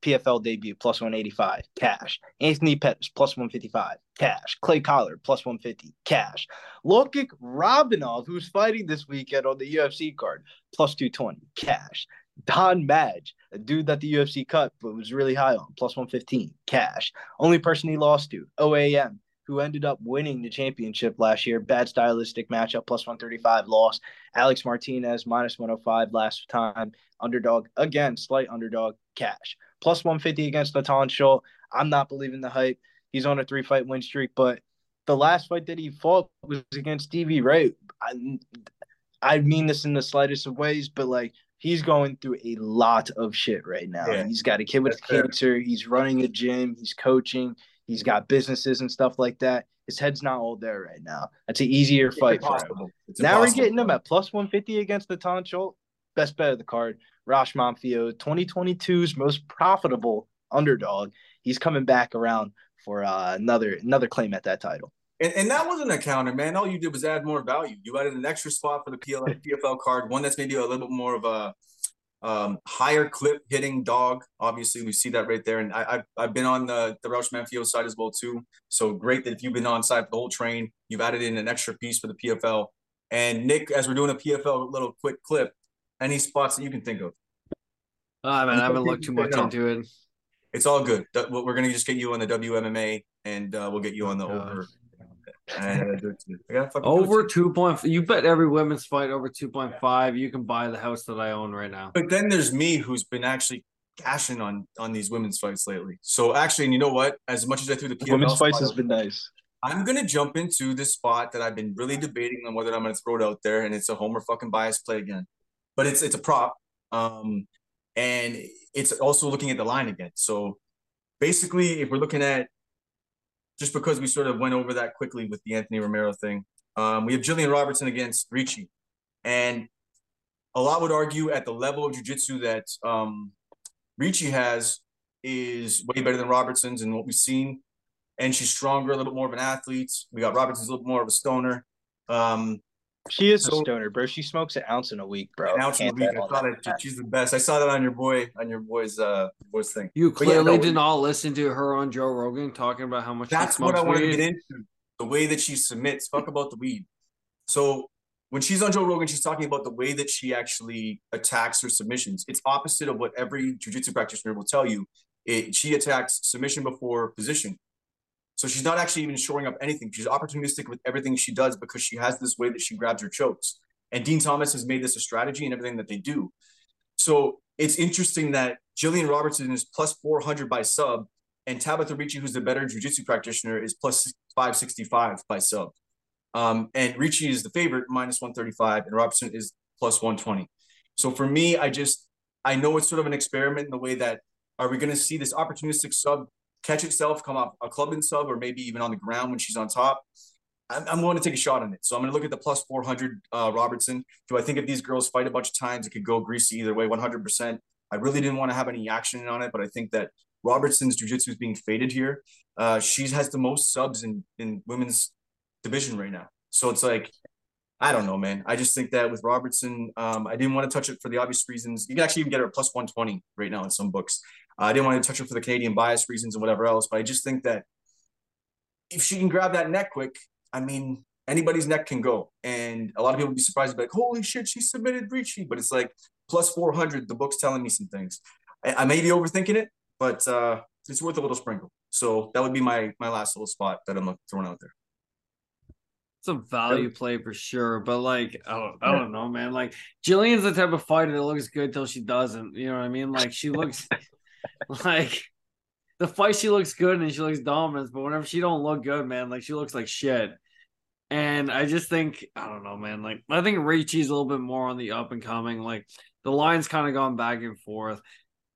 PFL debut, plus 185, cash. Anthony Pettis, plus 155, cash. Clay Collar, plus 150, cash. Lokic Robinov, who's fighting this weekend on the UFC card, plus 220, cash. Don Madge, a dude that the UFC cut but was really high on, plus 115, cash. Only person he lost to, OAM, who ended up winning the championship last year. Bad stylistic matchup, plus 135 loss. Alex Martinez, minus 105 last time. Underdog, again, slight underdog, cash. Plus 150 against Natan Schulte. I'm not believing the hype. He's on a three fight win streak, but the last fight that he fought was against Stevie Ray. I, I mean this in the slightest of ways, but like he's going through a lot of shit right now. Yeah. He's got a kid with cancer. He's running a gym. He's coaching. He's got businesses and stuff like that. His head's not all there right now. That's an easier It's fight for him. impossible. It's Now we're getting him at plus 150 against the Schulte. Best bet of the card. Raush Manfio, 2022's most profitable underdog. He's coming back around for uh, another another claim at that title. And, and that wasn't a counter, man. All you did was add more value. You added an extra spot for the PL, (laughs) PFL card, one that's maybe a little bit more of a um, higher clip hitting dog. Obviously, we see that right there. And I, I've, I've been on the, the Raush Manfio side as well, too. So great that if you've been on side for the whole train, you've added in an extra piece for the PFL. And Nick, as we're doing a PFL little quick clip, any spots that you can think of? Ah, man, I haven't looked too much No. into it. It's all good. That- We're going to just get you on the WMMA and uh, we'll get you on the God. over. And I gotta fucking do it Over two point. You bet every women's fight over two point five. You can buy the house that I own right now. But then there's me who's been actually cashing on on these women's fights lately. So actually, and you know what? As much as I threw the PFL Women's fights has been nice. I'm gonna jump into this spot that I've been really debating on whether I'm gonna throw it out there, and it's a homer fucking bias play again. But it's it's a prop, um, and it's also looking at the line again. So basically, if we're looking at just because we sort of went over that quickly with the Anthony Romero thing, um, we have Gillian Robertson against Ricci, and a lot would argue at the level of jujitsu that um, Ricci has is way better than Robertson's and what we've seen. And she's stronger, a little bit more of an athlete. We got Robertson's a little bit more of a stoner. Um, She is a stoner, bro. She smokes an ounce in a week, bro. an ounce in a week. I on thought it, she's the best. I saw that on your boy, on your boy's uh boy's thing. You But yeah, clearly no, did not listen to her on Joe Rogan talking about how much she That's what smokes I want to get into. The way that she submits. Fuck about the weed. So when she's on Joe Rogan, she's talking about the way that she actually attacks her submissions. It's opposite of what every jujitsu practitioner will tell you. It, she attacks submission before position. So she's not actually even shoring up anything. She's opportunistic with everything she does because she has this way that she grabs her chokes. And Din Thomas has made this a strategy in everything that they do. So it's interesting that Gillian Robertson is plus 400 by sub, and Tabatha Ricci, who's the better jujitsu practitioner, is plus 565 by sub. Um, and Ricci is the favorite, minus 135, and Robertson is plus 120. So for me, I just, I know it's sort of an experiment in the way that are we going to see this opportunistic sub catch itself, come off a club sub, or maybe even on the ground when she's on top? I'm, I'm going to take a shot on it. So I'm going to look at the plus 400 uh, Robertson. Do I think if these girls fight a bunch of times, it could go greasy either way, 100%. I really didn't want to have any action on it, but I think that Robertson's jiu-jitsu is being faded here. Uh, she has the most subs in, in women's division right now. So it's like, I don't know, man. I just think that with Robertson, um, I didn't want to touch it for the obvious reasons. You can actually even get her plus 120 right now in some books. Uh, I didn't want to touch it for the Canadian bias reasons and whatever else, but I just think that if she can grab that neck quick, I mean, anybody's neck can go. And a lot of people would be surprised, like, holy shit, she submitted Ricci. But it's like plus 400, the book's telling me some things. I, I may be overthinking it, but uh, it's worth a little sprinkle. So that would be my my last little spot that I'm throwing out there. It's a value play for sure, but like oh, I don't, I don't know, man. Like Gillian's the type of fighter that looks good till she doesn't. You know what I mean? Like she looks (laughs) like the fight she looks good and she looks dominant, but whenever she don't look good, man, like she looks like shit. And I just think I don't know, man. Like I think Ricci's a little bit more on the up and coming. Like the line's kind of gone back and forth.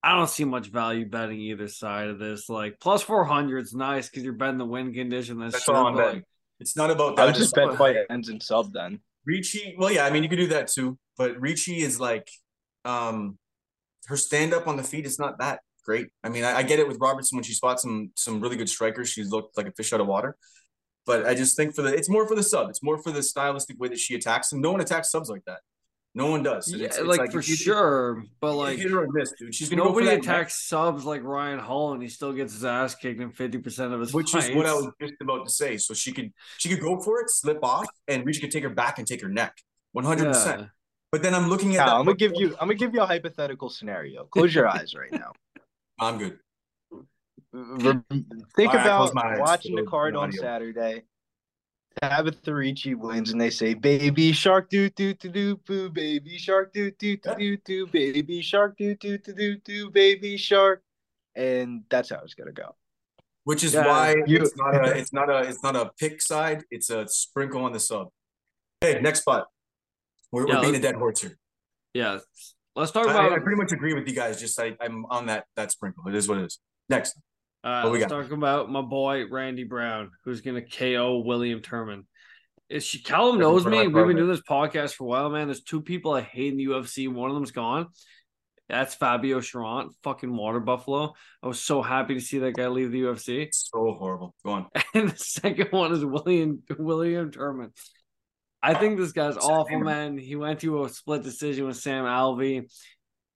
I don't see much value betting either side of this. Like plus four hundred is nice because you're betting the win condition. That's, That's all I'm betting. like, It's not about that. I would just bet fight ends in sub then. Ricci, well, yeah, I mean, you could do that too, but Ricci is like, um, her stand up on the feet is not that great. I mean, I, I get it with Robertson when she spots some some really good strikers, she's looked like a fish out of water. But I just think for the, it's more for the sub. It's more for the stylistic way that she attacks them. No one attacks subs like that. No one does. Yeah, it's- it's like, for if sure, but like hit or miss, dude. She's gonna nobody go for that attacks subs like Ryan Hall, and he still gets his ass kicked in fifty percent of his which fights. is what I was just about to say. So she could she could go for it, slip off, and Ricci could take her back and take her neck, one hundred percent. But then I'm looking at Cal, that. I'm gonna give you. I'm gonna give you a hypothetical scenario. Close your eyes right now. (laughs) I'm good. Think All right, I about close my eyes watching the card on audio. Saturday. Tabatha Ricci wins, and they say, "Baby shark, do do do do boo, baby shark, do do do do do, baby shark, do do do do do, baby shark," and that's how it's gonna go. which is Yeah, why you- it's not a it's not a it's not a pick side. It's a sprinkle on the sub. Hey, next spot. We're, Yeah, we're beating a dead horse here. Yeah. Let's talk I, about. I pretty much agree with you guys. Just I, I'm on that that sprinkle. It is what it is. Next, Uh, let's got? talk about my boy Randy Brown, who's gonna KO William Turman. Is she Callum That's knows me? We've been doing this podcast for a while, man. There's two people I hate in the UFC. One of them's gone. That's Fabio Cherant, fucking water buffalo. I was so happy to see that guy leave the UFC. so horrible. Go on. (laughs) And the second one is William William Turman. I think this guy's awful, man. He went to a split decision with Sam Alvey.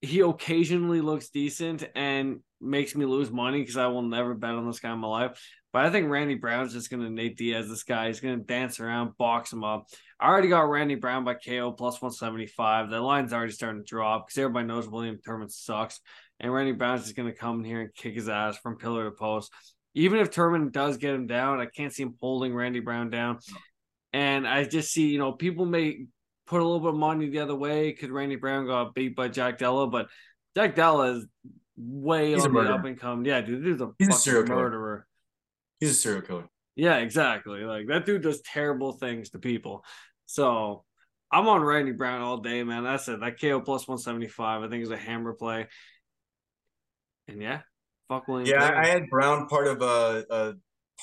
He occasionally looks decent and makes me lose money because I will never bet on this guy in my life. But I think Randy Brown's just gonna Nate Diaz this guy. He's gonna dance around, box him up. I already got Randy Brown by KO plus 175. The line's already starting to drop because everybody knows William Turman sucks. And Randy Brown's just gonna come in here and kick his ass from pillar to post. Even if Turman does get him down, I can't see him holding Randy Brown down. And I just see, you know, people may put a little bit of money the other way. Could Randy Brown got beat by Jack Della? But Jack Della is way He's on the up and come. Yeah, dude, dude's a He's a fucking serial killer. murderer. He's a serial killer. Yeah, exactly. Like that dude does terrible things to people. So I'm on Randy Brown all day, man. That's it. That KO plus 175, I think is a hammer play. And yeah, fuck William. Yeah, I had Brown part of a, a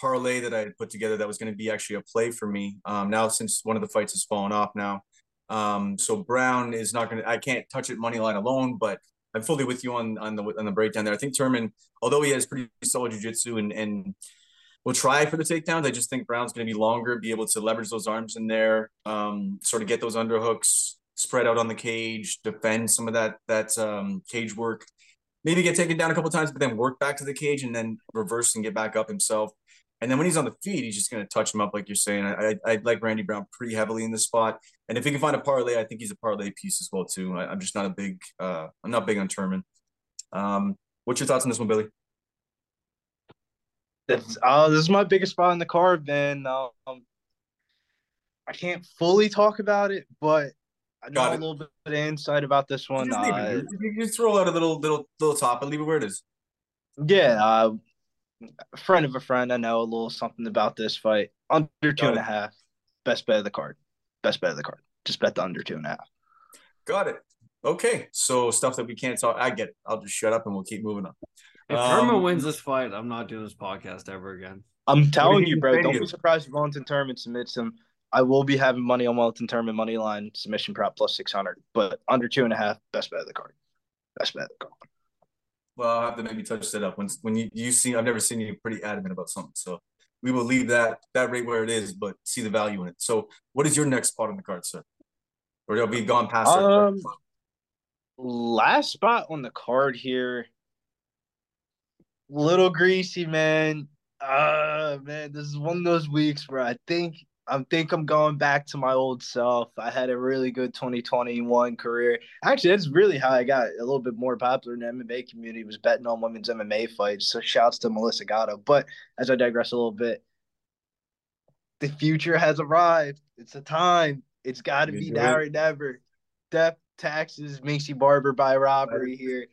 parlay that I had put together that was going to be actually a play for me. Um, now since one of the fights has fallen off now, um, so Brown is not going to. I can't touch it money line alone, but I'm fully with you on on the on the breakdown there. I think Turman, although he has pretty solid jiu-jitsu and and will try for the takedowns, I just think Brown's going to be longer, be able to leverage those arms in there, um, sort of get those underhooks, spread out on the cage, defend some of that that um, cage work maybe get taken down a couple times, but then work back to the cage and then reverse and get back up himself. And then when he's on the feet, he's just going to touch him up, like you're saying. I, I, I like Randy Brown pretty heavily in this spot, and if he can find a parlay, I think he's a parlay piece as well too. I, I'm just not a big, uh, I'm not big on Turman. Um, what's your thoughts on this one, Billy? That's uh, this is my biggest spot in the card, man. Um, I can't fully talk about it, but I know a little bit of insight about this one. Just leave Uh. You, you just roll out a little, little, little top and leave it where it is. yeah, uh, friend of a friend. I know a little something about this fight. Under two and a half. Best bet of the card. Best bet of the card. Just bet the under two and a half. Got it. Okay, so stuff that we can't talk. I get it. I'll just shut up and we'll keep moving on. if Um, Turman wins this fight, I'm not doing this podcast ever again. I'm telling you, you bro. Don't be surprised if Wellington Turman submits him. I will be having money on Wellington Turman money line submission prop plus six hundred, but under two and a half. Best bet of the card. Best bet of the card. Well, I'll have to maybe touch that up when when you you see. I've never seen you pretty adamant about something, so we will leave that that rate where it is, but see the value in it. So, what is your next spot on the card, sir? Or it'll be gone past? Um, Last spot on the card here. Little greasy, man. Uh man, this is one of those weeks where I think I think I'm going back to my old self. I had a really good 2021 career. Actually, that's really how I got a little bit more popular in the MMA community was betting on women's MMA fights. So shouts to Melissa Gatto. But as I digress a little bit, the future has arrived. It's a time. It's got to be now it. or never. Death, taxes, Maycee Barber by robbery here.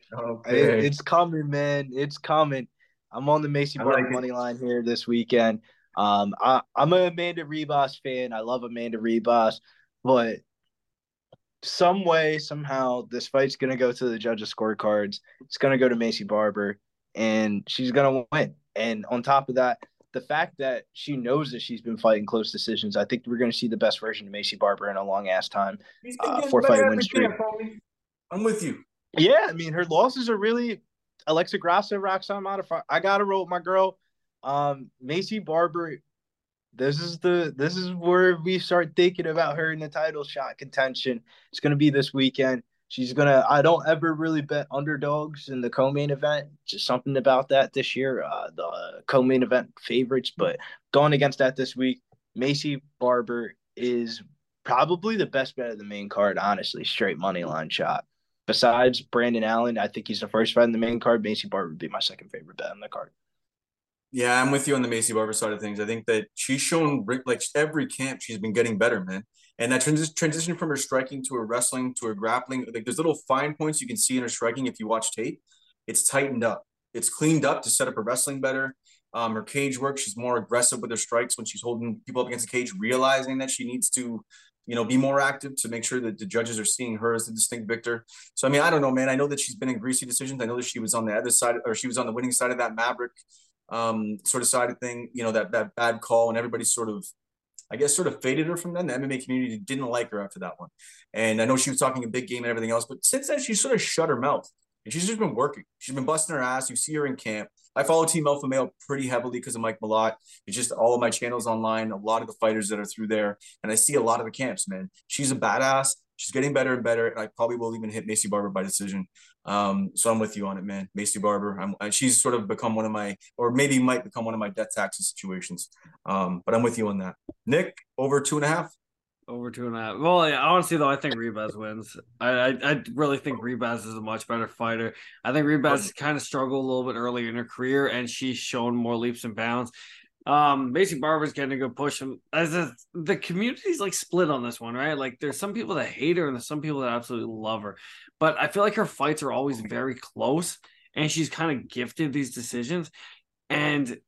It- it's coming, man. It's coming. I'm on the Maycee Barber like money line here this weekend. Um, I, I'm an Amanda Ribas fan. I love Amanda Ribas, but some way, somehow, this fight's gonna go to the judges' scorecards. It's gonna go to Maycee Barber, and she's gonna win. And on top of that, the fact that she knows that she's been fighting close decisions, I think we're gonna see the best version of Maycee Barber in a long ass time. Uh, four fight win streak. I'm with you. Yeah, I mean her losses are really Alexa Grasso, Roxanne Modafferi. I gotta roll with my girl. Um, Maycee Barber. This is the this is where we start thinking about her in the title shot contention. It's gonna be this weekend. She's gonna. I don't ever really bet underdogs in the co-main event. Just something about that this year. Uh, the co-main event favorites, but going against that this week, Maycee Barber is probably the best bet of the main card. Honestly, straight money line shot besides Brendan Allen, I think he's the first fight in the main card. Maycee Barber would be my second favorite bet on the card. Yeah, I'm with you on the Maycee Barber side of things. I think that she's shown like every camp she's been getting better, man. And that transi- transition from her striking to her wrestling to her grappling, like there's little fine points you can see in her striking if you watch tape. It's tightened up. It's cleaned up to set up her wrestling better. Um, her cage work, she's more aggressive with her strikes when she's holding people up against the cage, realizing that she needs to, you know, be more active to make sure that the judges are seeing her as the distinct victor. So I mean, I don't know, man. I know that she's been in greasy decisions. I know that she was on the other side, or she was on the winning side of that Maverick um, sort of side of thing. You know, that that bad call, and everybody sort of I guess sort of faded her from then. The MMA community didn't like her after that one. And I know she was talking a big game and everything else, but since then she sort of shut her mouth. And she's just been working. She's been busting her ass. You see her in camp. I follow Team Alpha Male pretty heavily because of Mike Malott. It's just all of my channels online, a lot of the fighters that are through there. And I see a lot of the camps, man. She's a badass. She's getting better and better. And I probably will even hit Maycee Barber by decision. Um, so I'm with you on it, man. Maycee Barber. I'm, she's sort of become one of my, or maybe might become one of my death taxes situations. Um, but I'm with you on that. Nick, over two and a half. Over two and a half. Well, yeah, honestly, though, I think Ribas wins. I, I, I really think Ribas is a much better fighter. I think Ribas kind of struggled a little bit earlier in her career, and she's shown more leaps and bounds. Um, Maycee Barber's getting a good push. Him as a, the community's like split on this one, right? Like, there's some people that hate her, and there's some people that absolutely love her. But I feel like her fights are always very close, and she's kind of gifted these decisions. And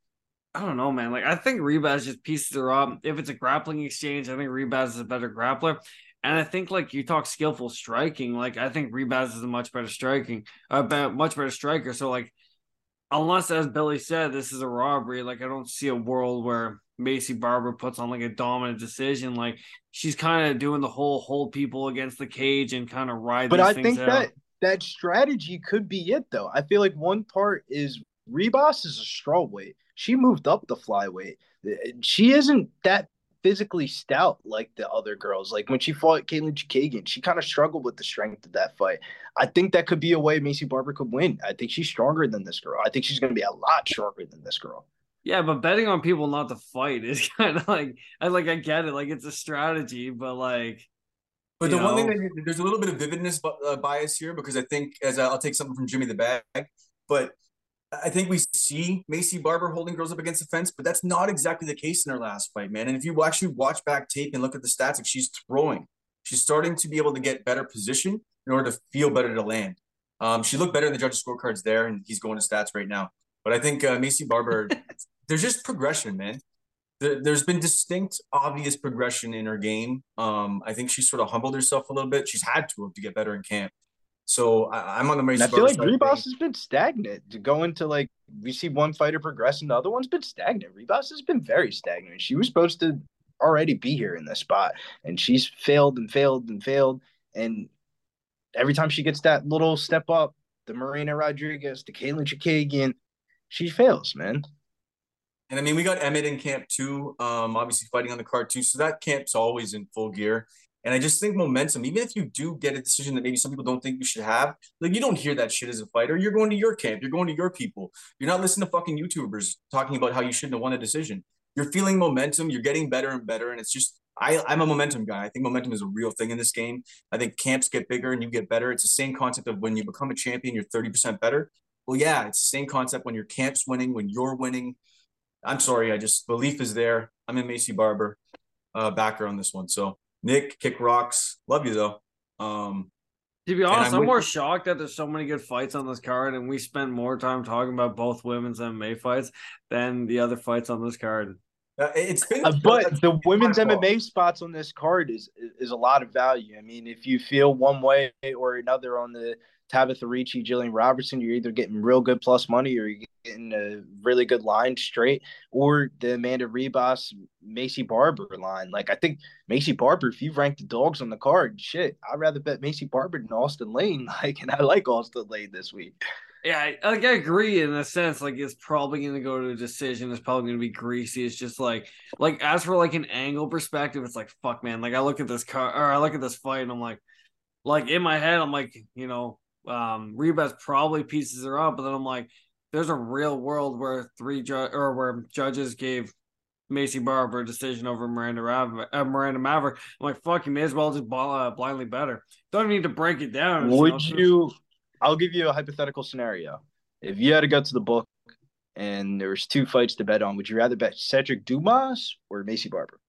I don't know, man. Like I think Ribas just pieces her up. If it's a grappling exchange, I think Ribas is a better grappler. And I think like you talk skillful striking, like I think Ribas is a much better striking, a uh, much better striker. So like, unless as Billy said, this is a robbery. Like I don't see a world where Maycee Barber puts on like a dominant decision. Like she's kind of doing the whole hold people against the cage and kind of ride. But I think out. that that strategy could be it though. I feel like one part is Ribas is a strawweight she moved up the flyweight. She isn't that physically stout like the other girls. Like when she fought Katlyn Chookagian, she kind of struggled with the strength of that fight. I think that could be a way Maycee Barber could win. I think she's stronger than this girl. I think she's going to be a lot stronger than this girl. Yeah, but betting on people not to fight is (laughs) kind of like I like I get it, like it's a strategy, but like. But the know. one thing that there's a little bit of vividness uh, bias here because I think as I'll take something from Jimmy the Bag, but I think we see Maycee Barber holding girls up against the fence, but that's not exactly the case in her last fight, man. And if you actually watch back tape and look at the stats, like she's throwing, she's starting to be able to get better position in order to feel better to land. Um, she looked better in the judges' scorecards there, and he's going to stats right now. But I think uh, Maycee Barber, (laughs) there's just progression, man. There, has been distinct, obvious progression in her game. Um, I think she sort of humbled herself a little bit. She's had to to get better in camp. So I, am on the Mace. I feel like Ribas has been stagnant. To go into like we see one fighter progress and the other one's been stagnant. Ribas has been very stagnant. She was supposed to already be here in this spot, and she's failed and failed and failed. And every time she gets that little step up, the Marina Rodriguez, the Katlyn Chookagian, she fails, man. And I mean, we got Emmett in camp too, um, obviously fighting on the card too. So that camp's always in full gear. And I just think momentum, even if you do get a decision that maybe some people don't think you should have, like you don't hear that shit as a fighter. You're going to your camp, you're going to your people. You're not listening to fucking YouTubers talking about how you shouldn't have won a decision. You're feeling momentum, you're getting better and better. And it's just, I, I'm a momentum guy. I think momentum is a real thing in this game. I think camps get bigger and you get better. It's the same concept of when you become a champion, you're 30% better. Well, yeah, it's the same concept when your camp's winning, when you're winning. I'm sorry, I just belief is there. I'm in Maycee Barber uh, backer on this one. So Nick, kick rocks. Love you though. Um, to be honest, I'm, I'm more shocked that there's so many good fights on this card, and we spend more time talking about both women's MMA fights than the other fights on this card. Uh, it's been, uh, but the women's MMA spots on this card is is a lot of value. I mean, if you feel one way or another on the Tabatha Ricci, Gillian Robertson, you're either getting real good plus money or you're getting a really good line straight, or the Amanda Ribas, Maycee Barber line. Like I think Maycee Barber, if you rank the dogs on the card, shit, I'd rather bet Maycee Barber than Austen Lane. (laughs) Like, and I like Austen Lane this week. Yeah, I, like I agree in a sense. Like it's probably going to go to a decision. It's probably going to be greasy. It's just like, like as for like an angle perspective, it's like fuck, man. Like I look at this car or I look at this fight and I'm like, like in my head, I'm like, you know, um Ribas probably pieces her up, but then I'm like, there's a real world where three ju- or where judges gave Maycee Barber a decision over Miranda Rav- uh, Miranda Maverick. I'm like, fuck, you may as well just ball, uh, blindly better. Don't need to break it down. Would you? I'll give you a hypothetical scenario. If you had to go to the book and there was two fights to bet on, would you rather bet Sedriques Dumas or Maycee Barber?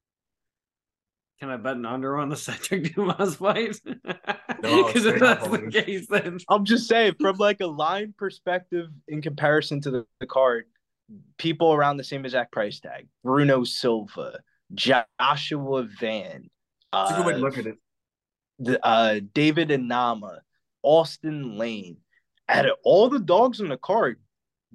Can I bet an under on the Sedriques Dumas fight? Because no, if that's the case, then I'm just saying, from like a line perspective, in comparison to the, the card, people around the same exact price tag: Bruno Silva, Joshua Van. That's a good way to uh, look at it. the, uh, David Onama, Austen Lane. Out of all the dogs on the card,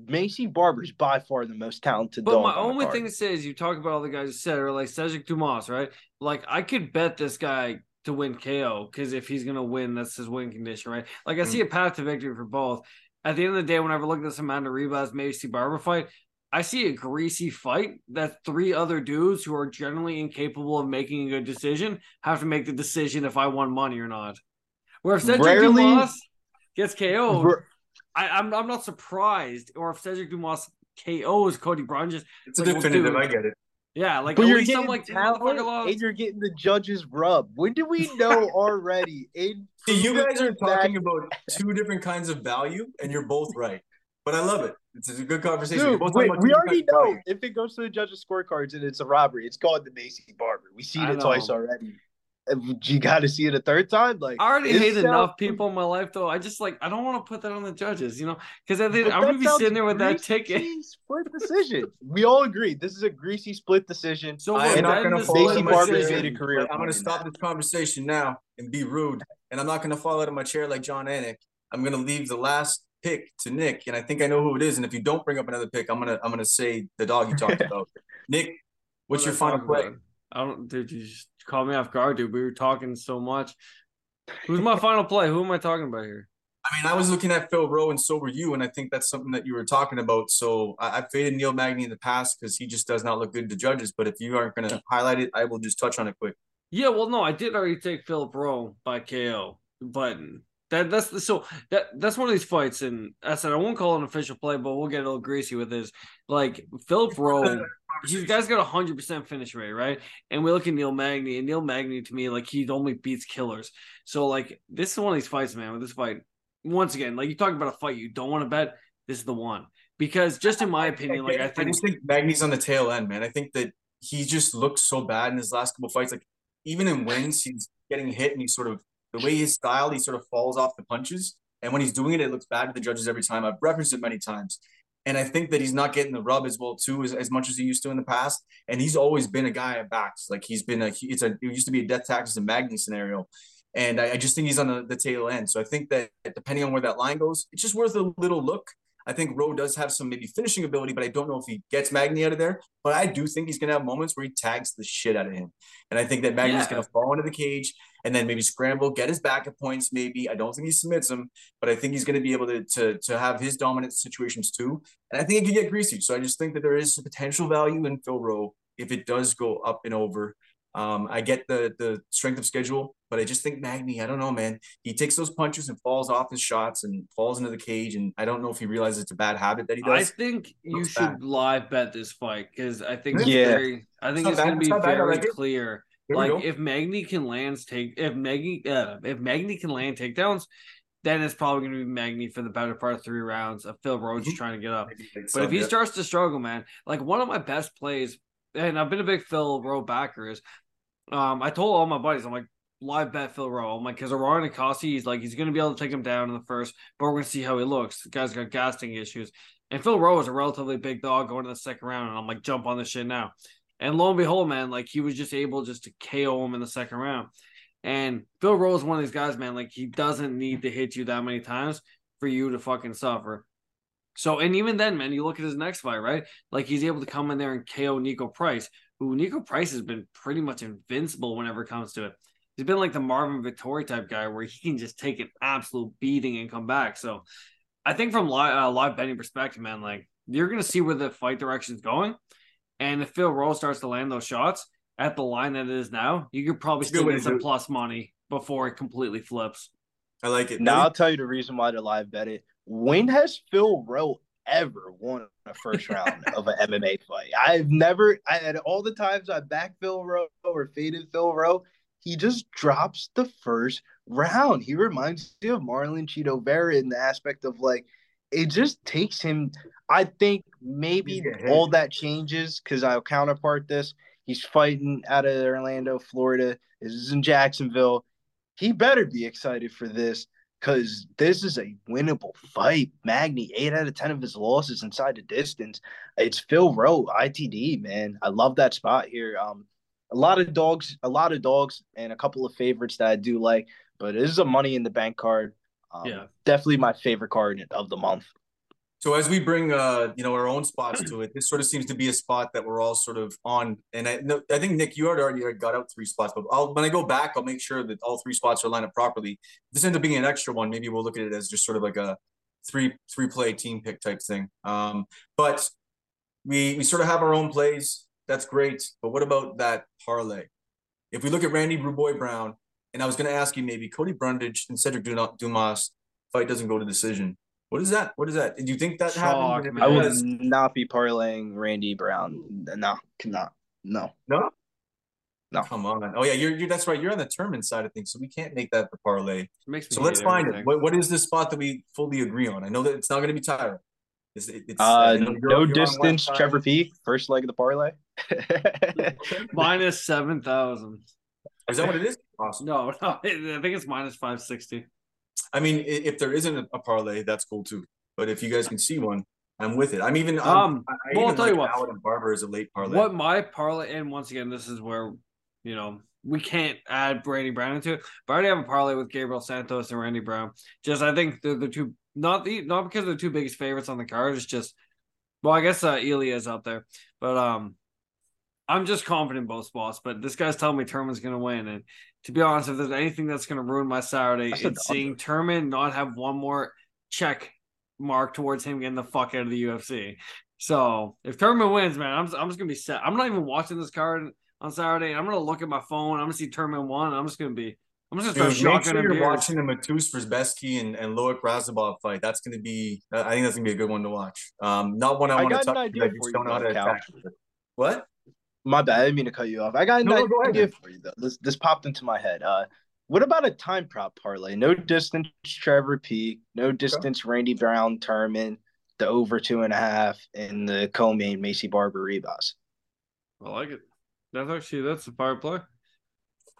Maycee Barber's by far the most talented But dog. my on the only card. thing to say is you talk about all the guys you said are like Sedriques Dumas, right? Like I could bet this guy to win KO because if he's gonna win, that's his win condition, right? Like I Mm. see a path to victory for both. At the end of the day, whenever I look at this Amanda Ribas Maycee Barber fight, I see a greasy fight that three other dudes who are generally incapable of making a good decision have to make the decision if I won money or not. Where if Sedriques Rarely- Dumas gets KO'd, Ver- I, I'm I'm not surprised. Or if Sedriques Dumas KOs Cody Brown, just It's a like, well, definitive. dude. I get it. yeah, like but you're getting I'm like talent and you're getting the judges rub. When do we know (laughs) already? In See, you guys are that- talking about two different kinds of value, and you're both right. But I love it. It's a good conversation. Dude, both wait, we already different kinds of know if it goes to the judges' scorecards and it's a robbery, it's called the Maycee Barber. We've seen I it twice already. And You got to see it a third time. Like I already hate sounds- enough people in my life, though. I just like I don't want to put that on the judges, you know, because I think I'm gonna be sitting there with that ticket. greasy Split decision. we all agree this is a greasy split decision. So I'm not going to this fall out of my Barber's chair. made a career I'm gonna stop this conversation now and be rude, and I'm not going to fall out of my chair like Jon Anik. I'm going to leave the last pick to Nick, and I think I know who it is. And if you don't bring up another pick, I'm gonna I'm going to say the dog you talked (laughs) about. Nick, what's What your final talk play? I don't, dude. You just caught me off guard, dude. We were talking so much. Who's my final play? Who am I talking about here? I mean, I was looking at Phil Rowe, and so were you, and I think that's something that you were talking about. So I, I faded Neil Magny in the past because he just does not look good to judges. But if you aren't going to highlight it, I will just touch on it quick. Yeah, well, no, I did already take Philip Rowe by KO, but that that's the so that that's one of these fights, and I said I won't call it an official play, but we'll get a little greasy with this. Like Philip Rowe, he's guys got a hundred percent finish rate, right? And we look at Neil Magny, and Neil Magny to me, like he only beats killers. So like this is one of these fights, man. With this fight, once again, like you talk about a fight you don't want to bet, this is the one because just in my opinion, like I I think just think Magny's on the tail end, man. I think that he just looks so bad in his last couple fights. Like even in wins, he's getting hit and he sort of the way his style, he sort of falls off the punches. And when he's doing it, it looks bad to the judges every time. I've referenced it many times. And I think that he's not getting the rub as well too as, as much as he used to in the past. And he's always been a guy at backs. Like he's been a it's a it used to be a death taxes and Magny scenario. And I, I just think he's on the, the tail end. So I think that depending on where that line goes, it's just worth a little look. I think Rowe does have some maybe finishing ability, but I don't know if he gets Magny out of there. But I do think he's going to have moments where he tags the shit out of him. And I think that Magny's Yeah. going to fall into the cage and then maybe scramble, get his back at points. Maybe I don't think he submits him, but I think he's going to be able to, to to have his dominant situations too. And I think it could get greasy. So I just think that there is potential value in Phil Rowe if it does go up and over. Um, I get the the strength of schedule, but I just think Magny, I don't know, man. He takes those punches and falls off his shots and falls into the cage, and I don't know if he realizes it's a bad habit that he does. I think you Looks should bad. live bet this fight because I think it's Yeah. very. I think not it's, going to be not very like clear. Here Like if Magny can land take if Magny uh, if Magny can land takedowns, then it's probably going to be Magny for the better part of three rounds of Phil Rowe just Mhm. trying to get up. But some, if he yeah. starts to struggle, man, like one of my best plays, and I've been a big Phil Rowe backer is, um, I told all my buddies, I'm like, live bet Phil Rowe. I'm like, because Orion Cosce, he's like, he's going to be able to take him down in the first, but we're going to see how he looks. The guy's got gassing issues. And Phil Rowe is a relatively big dog going to the second round, and I'm like, jump on this shit now. And lo and behold, man, like he was just able just to KO him in the second round. And Phil Rowe is one of these guys, man, like he doesn't need to hit you that many times for you to fucking suffer. So, and even then, man, you look at his next fight, right? Like he's able to come in there and KO Niko Price, who Niko Price has been pretty much invincible whenever it comes to it. He's been like the Marvin Vettori type guy where he can just take an absolute beating and come back. So, I think from live, uh, live betting perspective, man, like you're gonna see where the fight direction is going, and if Phil Rowe starts to land those shots at the line that it is now, you could probably It's a good still way get some plus money before it completely flips. I like it. Now I'll tell you the reason why to live bet it. When has Phil Rowe ever won a first (laughs) round of an MMA fight? I've never. I at all the times I back Phil Rowe or faded Phil Rowe, he just drops the first round. He reminds me of Marlon Chito Vera in the aspect of like it just takes him. I think maybe hit. all that changes because I'll counterpart this. He's fighting out of Orlando, Florida. This is in Jacksonville. He better be excited for this. Because this is a winnable fight. Magny, eight out of 10 of his losses inside the distance. It's Phil Rowe, ITD, man. I love that spot here. Um, a lot of dogs, a lot of dogs, and a couple of favorites that I do like, but this is a money in the bank card. Um, Yeah. Definitely my favorite card of the month. So as we bring uh you know our own spots to it, this sort of seems to be a spot that we're all sort of on. And I no, I think Nick, you already got out three spots, but I'll when I go back, I'll make sure that all three spots are lined up properly. If this ends up being an extra one, maybe we'll look at it as just sort of like a three three play team pick type thing. Um, but we we sort of have our own plays. That's great. But what about that parlay? If we look at Randy Bruboy Brown, and I was going to ask you maybe Cody Brundage and Sedriques Dumas fight doesn't go to decision. What is that? What is that? Do you think that Chalk, happened? man. I would not be parlaying Randy Brown. No, cannot. No. No. No. Come on. Oh yeah, you're, you're that's right. You're on the tournament side of things, so we can't make that the parlay. Makes So let's find everything. it. What, what is the spot that we fully agree on? I know that it's not going to be Taira. It's, it- it's, Uh, I you're- no you're distance. Trevor P. first leg of the parlay. (laughs) (laughs) minus seven thousand. Is that what it is? Awesome. No, (laughs) no, I think it's minus five sixty. I mean, if there isn't a, parlay, that's cool too. But if you guys can see one, I'm with it. I'm even. I'm, Um, I, I well, I'll even tell you what. Howard and Barber as a late parlay. What my parlay, and once again, this is where you know we can't add Brady Brown into it. But I already have a parlay with Gabriel Santos and Randy Brown. Just I think they're the two, not the not because they're the two biggest favorites on the card. It's just, well, I guess uh, Ilia is out there, but um, I'm just confident in both spots. But this guy's telling me Turman's going to win, and to be honest, if there's anything that's going to ruin my Saturday, That's it's seeing Turman not have one more check mark towards him getting the fuck out of the UFC. So if Turman wins, man, I'm I'm just gonna be set. I'm not even watching this card on Saturday. I'm gonna look at my phone. I'm gonna see Turman one. I'm just gonna be. I'm just gonna Dude, start make sure you're beers. watching the Mateusz Rebecki and, and Loik Radzhabov fight. That's going to be, I think that's going to be a good one to watch. Um, not one I, I want to got touch. an I just don't know how to attack. What? My bad. I didn't mean to cut you off. I got an No, no, go ahead, idea for you though. This this popped into my head. Uh, what about a time prop parlay? No distance, Trevor Peek. No distance, Randy Brown, Turman. The over two and a half in the co-main Maycee Barber Ribas. I like it. That's actually that's a fire play.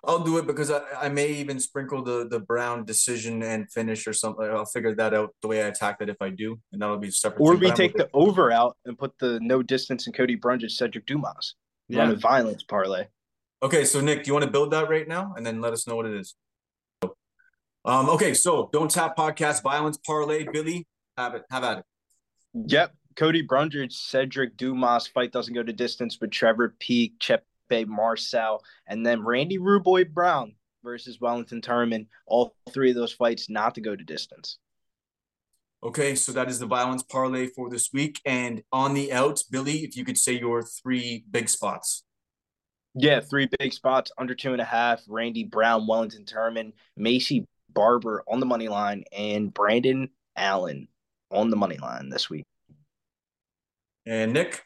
I'll do it because I, I may even sprinkle the the Brown decision and finish or something. I'll figure that out the way I attack that if I do, and that'll be a separate. Or thing, we take the over out and put the no distance and Cody Brundage, Sedriques Dumas. Run Yeah, a violence parlay. Okay, so Nick, do you want to build that right now, and then let us know what it is? Um. Okay, so don't tap podcast violence parlay. Billy, have it. Have at it. Yep. Cody Brundage, Sedriques Dumas fight doesn't go to distance, but Trevor Peek, Chepe Mariscal, and then Randy Ruboy Brown versus Wellington Turman. All three of those fights not to go to distance. Okay, so that is the violence parlay for this week, and on the out, Billy, if you could say your three big spots. Yeah, three big spots under two and a half. Randy Brown, Wellington Turman, Maycee Barber on the money line, and Brendan Allen on the money line this week. And Nick,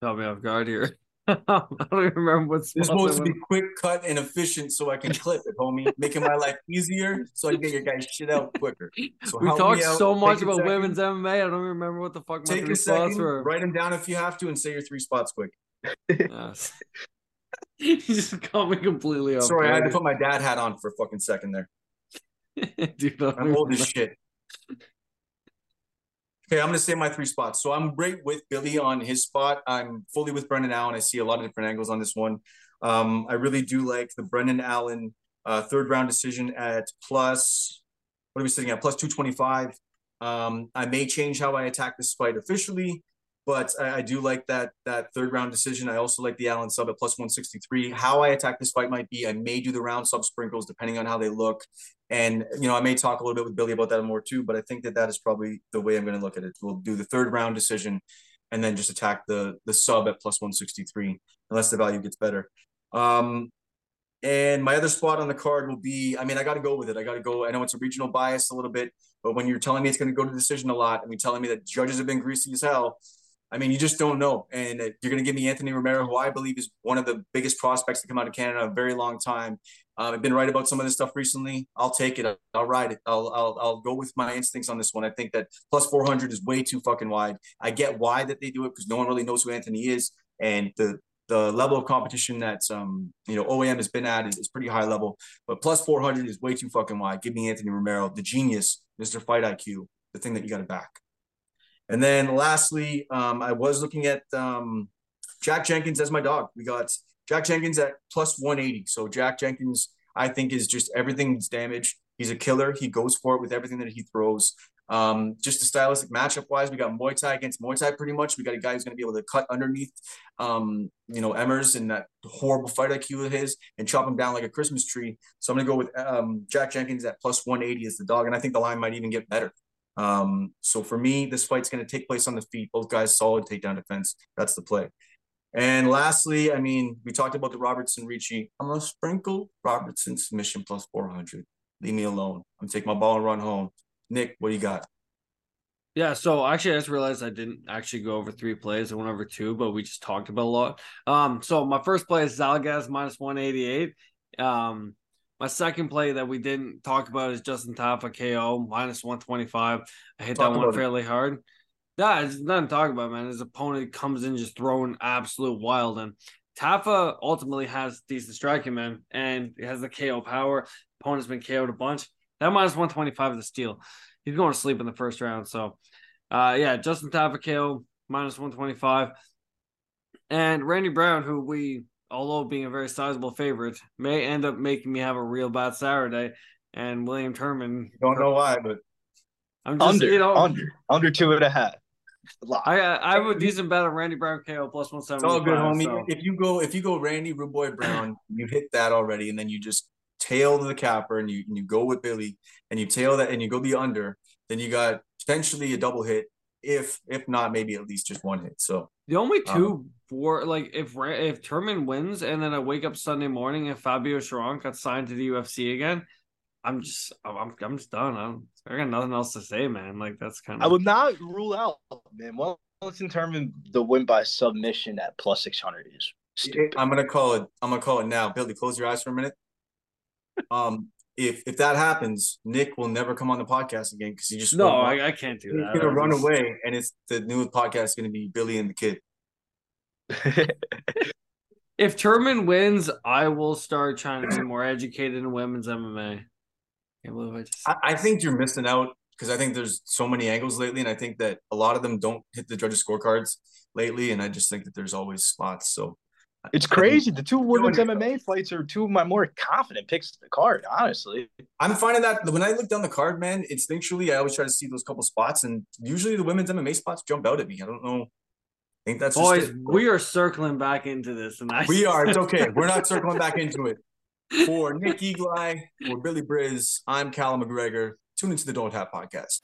tell me off guard here. (laughs) I don't even remember what's this supposed to be quick, cut, and efficient, so I can clip it, homie, making my life easier, so I can get your guys shit out quicker. So We talked so much about second. women's MMA. I don't even remember what the fuck my Take three a spots second, were. write them down if you have to, and say your three spots quick. Yes. (laughs) you just caught me completely off. Sorry, I had to put my dad hat on for a fucking second there. (laughs) Dude, I'm old as shit. Okay, I'm gonna say my three spots. So I'm right with Billy on his spot. I'm fully with Brendan Allen. I see a lot of different angles on this one. Um, I really do like the Brendan Allen uh, third round decision at plus. What are we sitting at? Plus two twenty five. Um, I may change how I attack this fight officially, but I, I do like that that third round decision. I also like the Allen sub at plus one sixty three. How I attack this fight might be I may do the round sub sprinkles depending on how they look. And you know, I may talk a little bit with Billy about that more too, but I think that that is probably the way I'm going to look at it. We'll do the third round decision, and then just attack the the sub at plus one sixty three, unless the value gets better. Um, and my other spot on the card will be. I mean, I got to go with it. I got to go. I know it's a regional bias a little bit, but when you're telling me it's going to go to decision a lot, and you're telling me that judges have been greasy as hell, I mean, you just don't know. And you're going to give me Anthony Romero, who I believe is one of the biggest prospects to come out of Canada in a very long time. I've been right about some of this stuff recently. I'll take it. I'll ride it. I'll, I'll I'll go with my instincts on this one. I think that plus 400 is way too fucking wide. I get why that they do it because no one really knows who Anthony is, and the the level of competition that's um you know OAM has been at is, is pretty high level, but plus 400 is way too fucking wide. Give me Anthony Romero, the genius, Mr. Fight IQ, the thing that you got to back. And then lastly, um, I was looking at um, Jack Jenkins as my dog. We got Jack Jenkins at plus 180. So Jack Jenkins, I think, is just everything's damaged. He's a killer. He goes for it with everything that he throws. Um, just the stylistic matchup wise, we got Muay Thai against Muay Thai pretty much. We got a guy who's going to be able to cut underneath, um, you know, Emmers and that horrible fight IQ of his and chop him down like a Christmas tree. So I'm going to go with um, Jack Jenkins at plus 180 as the dog. And I think the line might even get better. Um, so for me, this fight's going to take place on the feet. Both guys solid takedown defense. That's the play. And lastly, I mean, we talked about the Robertson Ricci. I'm gonna sprinkle Robertson submission plus 400. Leave me alone. I'm take my ball and run home. Nick, what do you got? Yeah, so actually, I just realized I didn't actually go over three plays. I went over two, but we just talked about a lot. Um, so my first play is Zhalgas minus one eighty eight. Um, my second play that we didn't talk about is Justin Tafa KO minus one twenty five. I hit Talk that one about it. fairly hard. Yeah, it's nothing to talk about, man. His opponent comes in just throwing absolute wild, and Tafa ultimately has decent striking, man, and he has the KO power. Opponent's been KO'd a bunch. That minus one twenty five is a steal. He's going to sleep in the first round, so uh, yeah, Justin Tafa KO minus one twenty five, and Randy Brown, who we, although being a very sizable favorite, may end up making me have a real bad Saturday. And William Turman, Don't know why, but I'm just Under, you know under, under two and a half. I I have a decent bet on Randy Brown KO plus one it's seventy. all good, homie. If you go, if you go Randy Rude Boy Brown, you hit that already, and then you just tail the capper and you and you go with Billy and you tail that and you go the under, then you got potentially a double hit. If if not, maybe at least just one hit. So The only Um, two for like if if Turman wins and then I wake up Sunday morning and Fabio Cherant got signed to the UFC again, I'm just I'm I'm just done. I'm, I got nothing else to say, man. Like that's kind of I would not rule out, man. Well, let's determine the win by submission at plus 600 is stupid. I'm gonna call it. I'm gonna call it now. Billy, close your eyes for a minute. Um, if if that happens, Nick will never come on the podcast again because he just no. I, I can't do He's that. He's gonna I'm run just- away, and it's the new podcast is gonna be Billy and the kid. (laughs) If Turman wins, I will start trying to be more educated in women's MMA. Can't believe I just I, I think you're missing out because I think there's so many angles lately, and I think that a lot of them don't hit the judges' scorecards lately, and I just think that there's always spots. So it's crazy. The two women's Doing it. MMA fights are two of my more confident picks of the card, honestly. I'm finding that when I look down the card, man, instinctually I always try to see those couple spots, and usually the women's MMA spots jump out at me. I don't know. I think that's boys, we are circling back into this, and I We are. It's okay. We're not (laughs) circling back into it. For Nick Eagleye, for Billy Briz, I'm Callum McGregor. Tune into the Don't Have podcast.